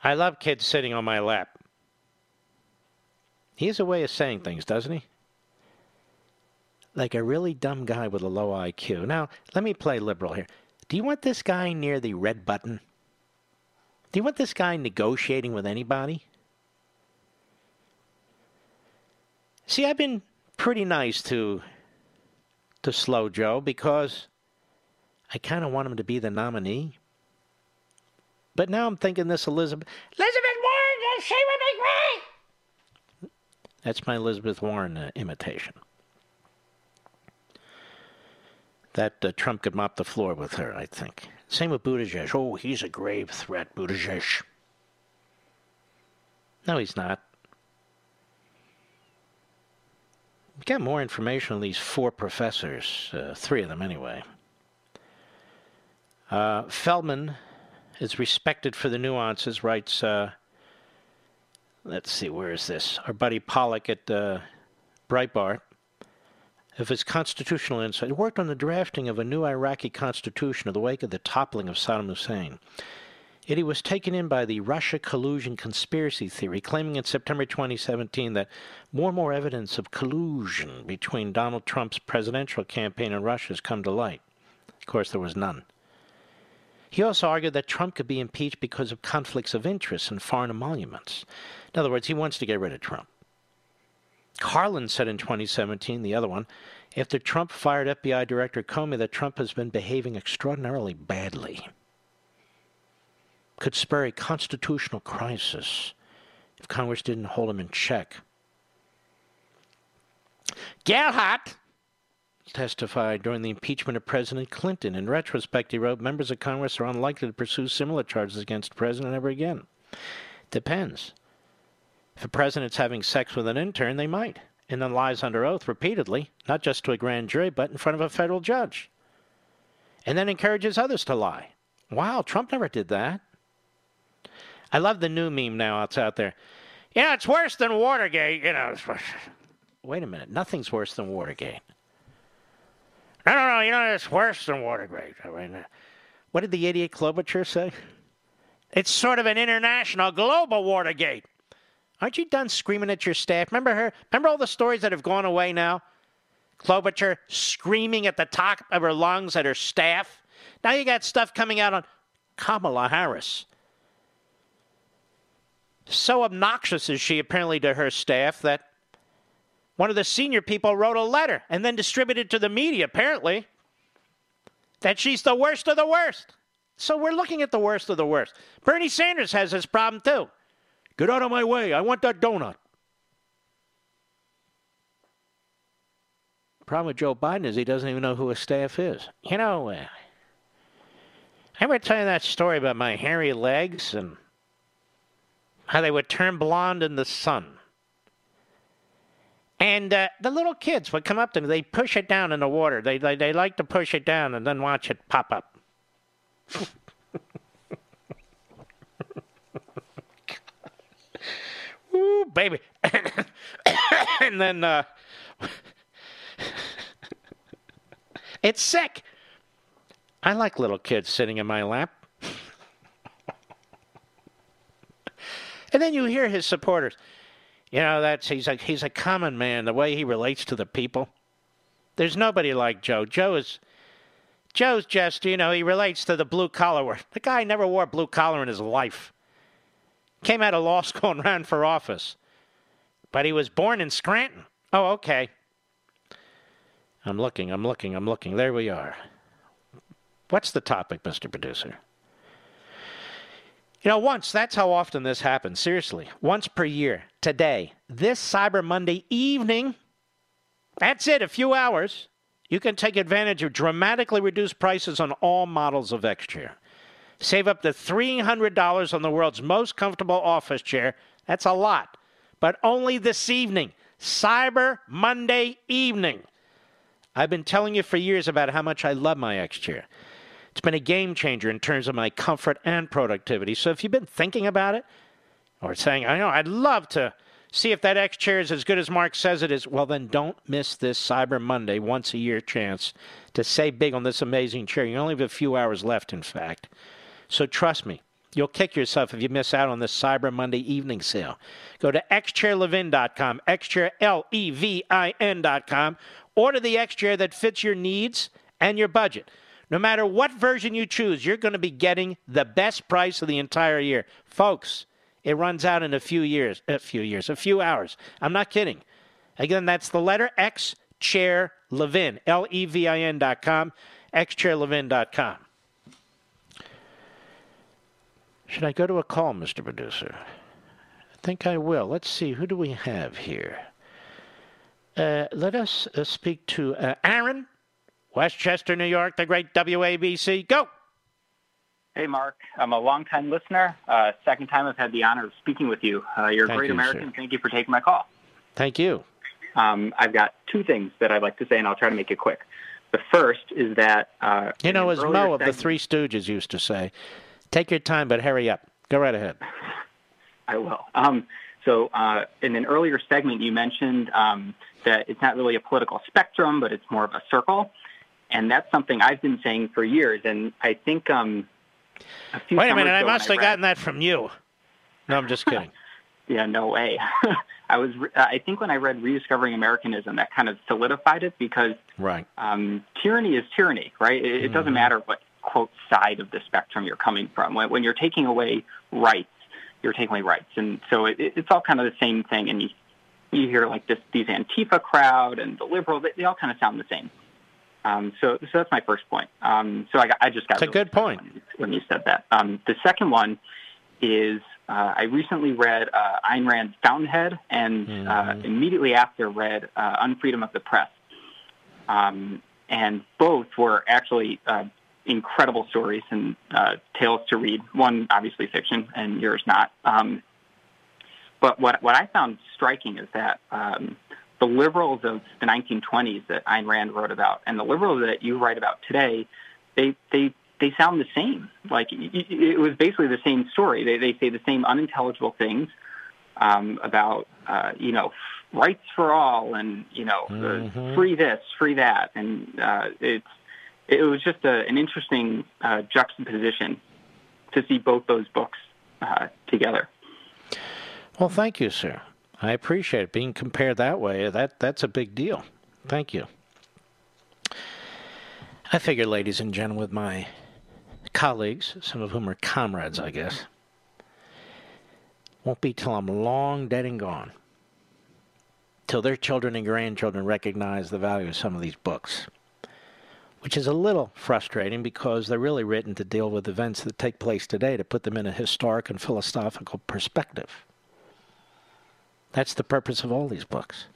I love kids sitting on my lap. He has a way of saying things, doesn't he? Like a really dumb guy with a low IQ. Now, let me play liberal here. Do you want this guy near the red button? Do you want this guy negotiating with anybody? See, I've been pretty nice to to Slow Joe because I kind of want him to be the nominee. But now I'm thinking this Elizabeth Elizabeth Warren, she would be great. That's my Elizabeth Warren uh, imitation. That uh, Trump could mop the floor with her, I think. Same with Buttigieg. Oh, he's a grave threat, Buttigieg. No, he's not. We got more information on these four professors, uh, three of them anyway. Uh, Feldman is respected for the nuances, writes, uh, let's see, where is this? Our buddy Pollak at uh, Breitbart. Of his constitutional insight, he worked on the drafting of a new Iraqi constitution in the wake of the toppling of Saddam Hussein. Yet he was taken in by the Russia collusion conspiracy theory, claiming in September 2017 that more and more evidence of collusion between Donald Trump's presidential campaign and Russia has come to light. Of course, there was none. He also argued that Trump could be impeached because of conflicts of interest and foreign emoluments. In other words, he wants to get rid of Trump. Karlan said in 2017, the other one, after Trump fired FBI Director Comey, that Trump has been behaving extraordinarily badly. could spur a constitutional crisis if Congress didn't hold him in check. Gerhardt testified during the impeachment of President Clinton. In retrospect, he wrote, members of Congress are unlikely to pursue similar charges against the president ever again. Depends. If a president's having sex with an intern, they might, and then lies under oath repeatedly, not just to a grand jury, but in front of a federal judge. And then encourages others to lie. Wow, Trump never did that. I love the new meme now that's out there. Yeah, it's worse than Watergate, you know. Wait a minute, nothing's worse than Watergate. No, no, no, you know, it's worse than Watergate. I mean, uh, What did the idiot Klobuchar say? It's sort of an international, global Watergate. Aren't you done screaming at your staff? Remember her? Remember all the stories that have gone away now? Klobuchar screaming at the top of her lungs at her staff. Now you got stuff coming out on Kamala Harris. So obnoxious is she apparently to her staff that one of the senior people wrote a letter and then distributed to the media, apparently, that she's the worst of the worst. So we're looking at the worst of the worst. Bernie Sanders has this problem too. Get out of my way. I want that donut. The problem with Joe Biden is he doesn't even know who his staff is. You know, uh, I ever tell you that story about my hairy legs and how they would turn blonde in the sun? And uh, the little kids would come up to me. They push it down in the water. They, they, they like to push it down and then watch it pop up. Ooh, baby. and then uh, it's sick. I like little kids sitting in my lap. and then you hear his supporters. You know, that's he's a he's a common man. The way he relates to the people. There's nobody like Joe. Joe is Joe's just you know he relates to the blue collar. The guy never wore a blue collar in his life. Came out of law school and ran for office, but he was born in Scranton. Oh, okay. I'm looking. I'm looking. I'm looking. There we are. What's the topic, Mr. Producer? You know, once, that's how often this happens. Seriously, once per year, today, this Cyber Monday evening, that's it, a few hours, you can take advantage of dramatically reduced prices on all models of X Chair. Save up to $300 on the world's most comfortable office chair. That's a lot. But only this evening, Cyber Monday evening. I've been telling you for years about how much I love my X Chair. It's been a game changer in terms of my comfort and productivity. So if you've been thinking about it or saying, I know, I'd love to see if that X chair is as good as Mark says it is, well, then don't miss this Cyber Monday once a year chance to save big on this amazing chair. You only have a few hours left, in fact. So trust me, You'll kick yourself if you miss out on this Cyber Monday evening sale. Go to xchairlevin.com, xchairlevin.com. Order the X chair that fits your needs and your budget. No matter what version you choose, you're going to be getting the best price of the entire year. Folks, it runs out in a few years, a few years, a few hours. I'm not kidding. Again, that's the letter X Chair Levin, L E V I N dot com, xchairlevin dot com. Should I go to a call, Mr. Producer? I think I will. Let's see. Who do we have here? Uh, let us uh, speak to uh, Aaron, Westchester, New York, the great WABC. Go. Hey, Mark. I'm a longtime listener. Uh, second time I've had the honor of speaking with you. Uh, you're a great you, American. sir. Thank you for taking my call. Thank you. Um, I've got two things that I'd like to say, and I'll try to make it quick. The first is that uh, You know, as Moe of the Three Stooges used to say, take your time, but hurry up. Go right ahead. I will. Um, so, uh, in an earlier segment, you mentioned um, that it's not really a political spectrum, but it's more of a circle, and that's something I've been saying for years. And I think um, a Wait a minute, I must have gotten that from you. No, I'm just kidding. Yeah, no way. I was. re- I think when I read "Rediscovering Americanism," that kind of solidified it because right. um, tyranny is tyranny, right? It, it doesn't Mhm. matter what quote side of the spectrum you're coming from. When, when you're taking away rights, you're taking away rights, and so it, it- it's all kind of the same thing. And you you hear like this these Antifa crowd and the liberals, they, they all kind of sound the same. Um, so, so that's my first point. Um, so I, I just got it's a good point when, when you said that. Um, the second one is uh, I recently read uh, Ayn Rand's Fountainhead, and Mm-hmm. uh, immediately after read uh, Unfreedom of the Press. Um, and both were actually uh, incredible stories and uh, tales to read. One obviously fiction, and yours not. Um, but what what I found striking is that um, the liberals of the 1920s that Ayn Rand wrote about, and the liberals that you write about today, they they they sound the same. Like it was basically the same story. They they say the same unintelligible things um, about uh, you know rights for all and you know uh, free this, free that, and uh, it's it was just a, an interesting uh, juxtaposition to see both those books uh, together. Well, thank you, sir. I appreciate it. Being compared that way, that that's a big deal. Thank you. I figure, ladies and gentlemen, with my colleagues, some of whom are comrades, I guess, won't be till I'm long dead and gone. Till their children and grandchildren recognize the value of some of these books. Which is a little frustrating because they're really written to deal with events that take place today to put them in a historic and philosophical perspective. That's the purpose of all these books.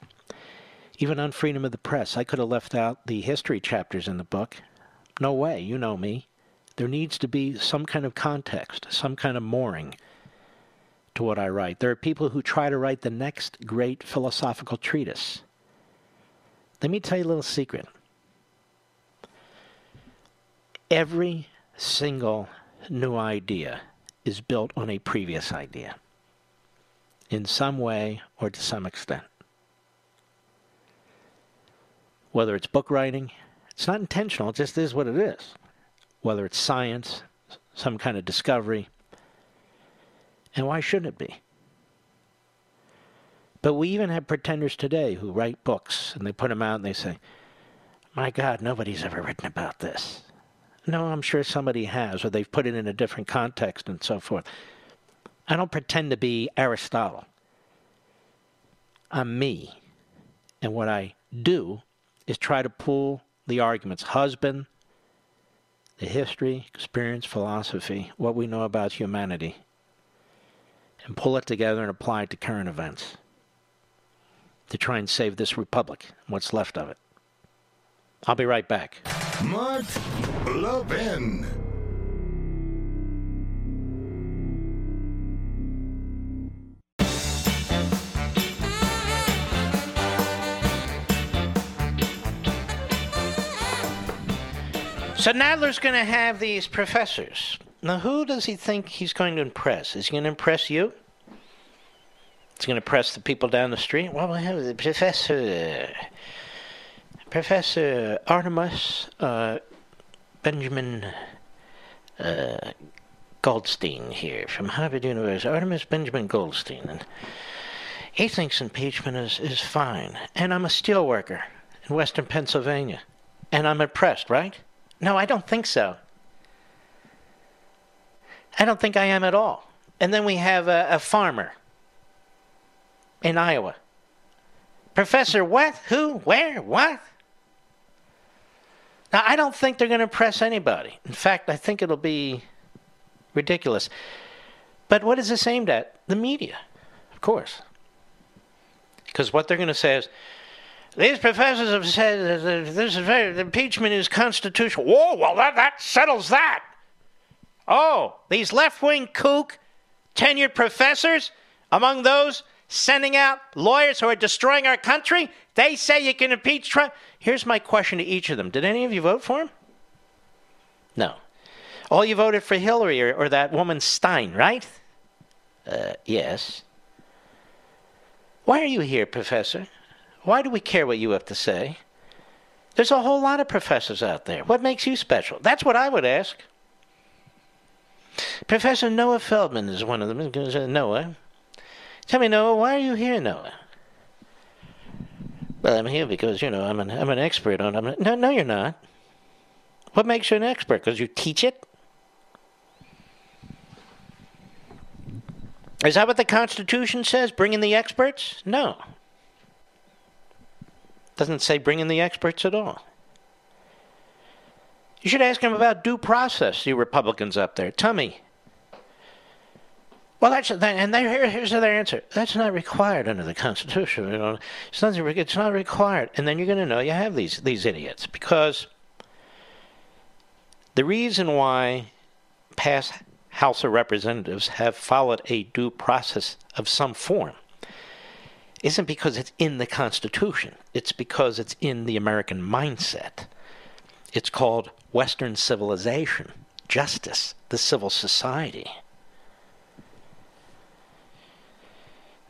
Even on freedom of the press, I could have left out the history chapters in the book. No way, you know me. There needs to be some kind of context, some kind of mooring to what I write. There are people who try to write the next great philosophical treatise. Let me tell you a little secret. Every single new idea is built on a previous idea in some way or to some extent. Whether it's book writing, it's not intentional, it just is what it is. Whether it's science, some kind of discovery, and why shouldn't it be? But we even have pretenders today who write books and they put them out and they say, My God, nobody's ever written about this. No, I'm sure somebody has, or they've put it in a different context and so forth. I don't pretend to be Aristotle. I'm me. And what I do is try to pull the arguments husband, the history, experience, philosophy, what we know about humanity, and pull it together and apply it to current events to try and save this republic, what's left of it. I'll be right back. Mark Levin. So Nadler's going to have these professors. Now, who does he think he's going to impress? Is he going to impress you? Is he going to impress the people down the street? Well, we have the professor, Professor Artemis uh, Benjamin uh, Goldstein here from Harvard University. Artemis Benjamin Goldstein, and he thinks impeachment is, is fine. And I'm a steel worker in Western Pennsylvania, and I'm impressed, right? No, I don't think so. I don't think I am at all. And then we have a, a farmer in Iowa. Professor, what? Who? Where? What? Now, I don't think they're going to impress anybody. In fact, I think it'll be ridiculous. But what is this aimed at? The media, of course. Because what they're going to say is, these professors have said that this is very, impeachment is constitutional. Whoa, well, that, that settles that. Oh, these left wing kook tenured professors, among those sending out lawyers who are destroying our country, they say you can impeach Trump. Here's my question to each of them Did any of you vote for him? No. All you voted for Hillary or, or that woman Stein, right? Uh, yes. Why are you here, Professor? Why do we care what you have to say? There's a whole lot of professors out there. What makes you special? That's what I would ask. Professor Noah Feldman is one of them. Noah. Tell me, Noah, why are you here, Noah? Well, I'm here because, you know, I'm an, I'm an expert on it. No, no, you're not. What makes you an expert? Because you teach it? Is that what the Constitution says? Bring in the experts? No. Doesn't say bring in the experts at all. You should ask him about due process, you Republicans up there. Tell me. Well, that's and here, here's their answer. That's not required under the Constitution. You know, it's not, it's not required. And then you're going to know you have these these idiots because the reason why past House of Representatives have followed a due process of some form isn't because it's in the Constitution. It's because it's in the American mindset. It's called Western civilization, justice, the civil society.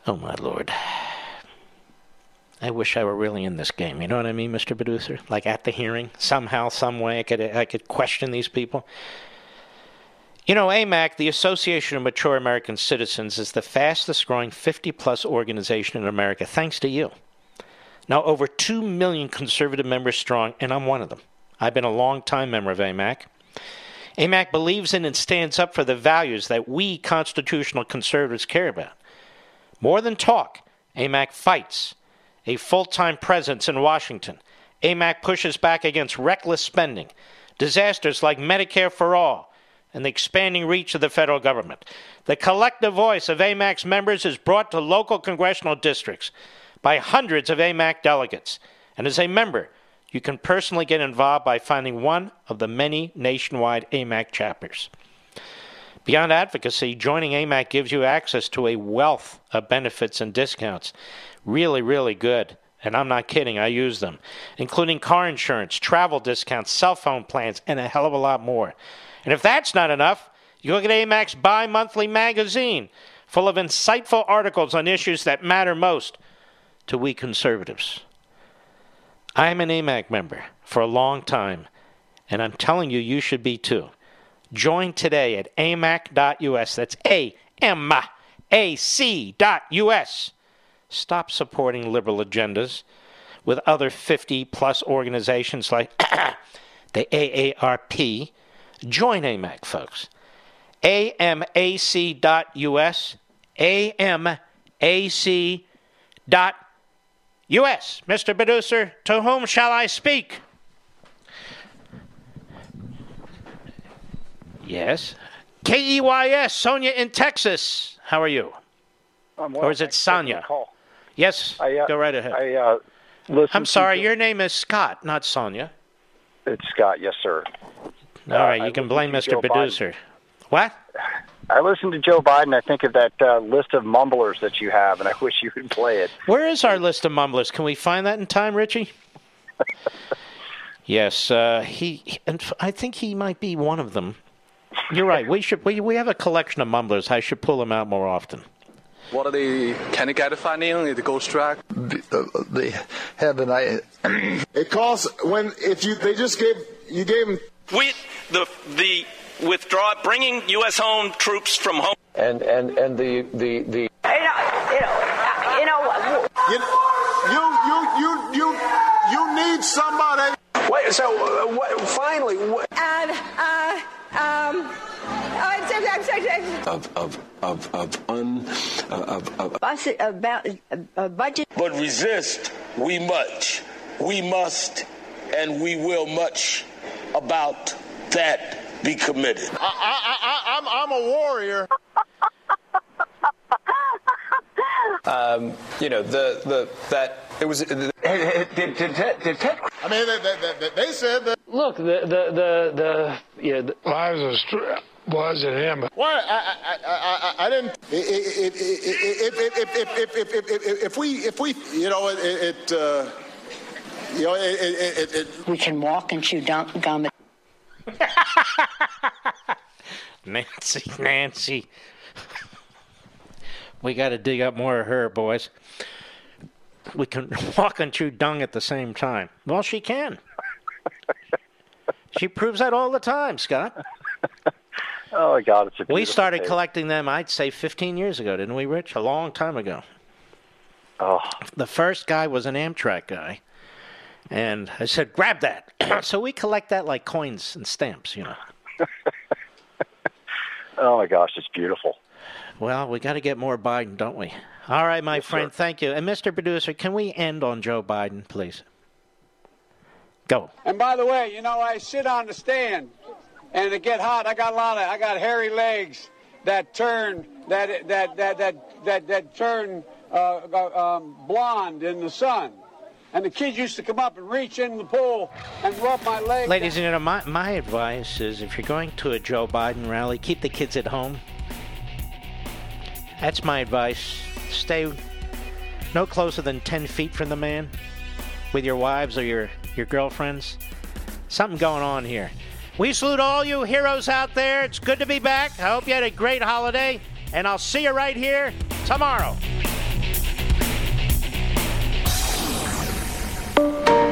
Oh, my Lord. I wish I were really in this game. You know what I mean, Mr. Producer? Like at the hearing, somehow, some way, I could I could question these people. You know, AMAC, the Association of Mature American Citizens, is the fastest growing 50 plus organization in America, thanks to you. Now, over 2 million conservative members strong, and I'm one of them. I've been a long time member of AMAC. AMAC believes in and stands up for the values that we constitutional conservatives care about. More than talk, AMAC fights a full time presence in Washington. AMAC pushes back against reckless spending, disasters like Medicare for All, and the expanding reach of the federal government. The collective voice of AMAC's members is brought to local congressional districts by hundreds of AMAC delegates. And as a member, you can personally get involved by finding one of the many nationwide AMAC chapters. Beyond advocacy, joining AMAC gives you access to a wealth of benefits and discounts. Really, really good. And I'm not kidding, I use them, including car insurance, travel discounts, cell phone plans, and a hell of a lot more. And if that's not enough, you look at AMAC's bi monthly magazine, full of insightful articles on issues that matter most to we conservatives. I'm an AMAC member for a long time, and I'm telling you, you should be too. Join today at amac.us. That's A M A C dot US. Stop supporting liberal agendas with other 50 plus organizations like the AARP. Join AMAC, folks. AMAC.us. AMAC.us. Mr. Producer, to whom shall I speak? Yes. K E Y S, Sonia in Texas. How are you? I'm well, or is it Sonia? Yes. I, uh, go right ahead. I, uh, I'm sorry, your name is Scott, not Sonia. It's Scott, yes, sir. All right, you can blame Mr. Joe Producer. What? I listened to Joe Biden. I think of that uh, list of mumblers that you have, and I wish you would play it. Where is our list of mumblers? Can we find that in time, Richie? yes, uh, he. And I think he might be one of them. You're right. We should. We we have a collection of mumblers. I should pull them out more often. What are the kind of Garifanian, the ghost track? They have an I. It costs when if you they just gave you gave them with the the withdraw bringing U.S. home troops from home. And and and the the the. You know, you know, you know. You you you you you need somebody. Wait, so uh, what, finally, what? And uh, um. Of of of of un uh, of of Budget about uh, budget. But resist we much, we must, and we will much about that be committed. I, I, I, I'm, I'm a warrior. Um, you know the the that it was. The, did, did, did, did Ted, I mean, they, they, they, they said that. Look, the the the, the you know. The, well, was a was it him? Why? I, I, I, I didn't. If, if, if, if, if, if, if, we, if we, you know, it, it uh, you know, it, it, it, We can walk and chew gum. Nancy, Nancy. We got to dig up more of her, boys. We can walk and chew dung at the same time. Well, she can. she proves that all the time, Scott. Oh my God, it's a We started tape. collecting them, I'd say, 15 years ago, didn't we, Rich? A long time ago. Oh. The first guy was an Amtrak guy. And I said, grab that. so we collect that like coins and stamps, you know. Oh my gosh, it's beautiful. Well, we got to get more Biden, don't we? All right, my friend, thank you. And Mr. Producer, can we end on Joe Biden, please? Go. And by the way, you know, I sit on the stand, and it get hot. I got a lot of, I got hairy legs that turn, that that that that that that turn uh, um, blonde in the sun. And the kids used to come up and reach in the pool and rub my leg. Ladies and gentlemen, my, my advice is if you're going to a Joe Biden rally, keep the kids at home. That's my advice. Stay no closer than 10 feet from the man with your wives or your, your girlfriends. Something going on here. We salute all you heroes out there. It's good to be back. I hope you had a great holiday, and I'll see you right here tomorrow. Thank you.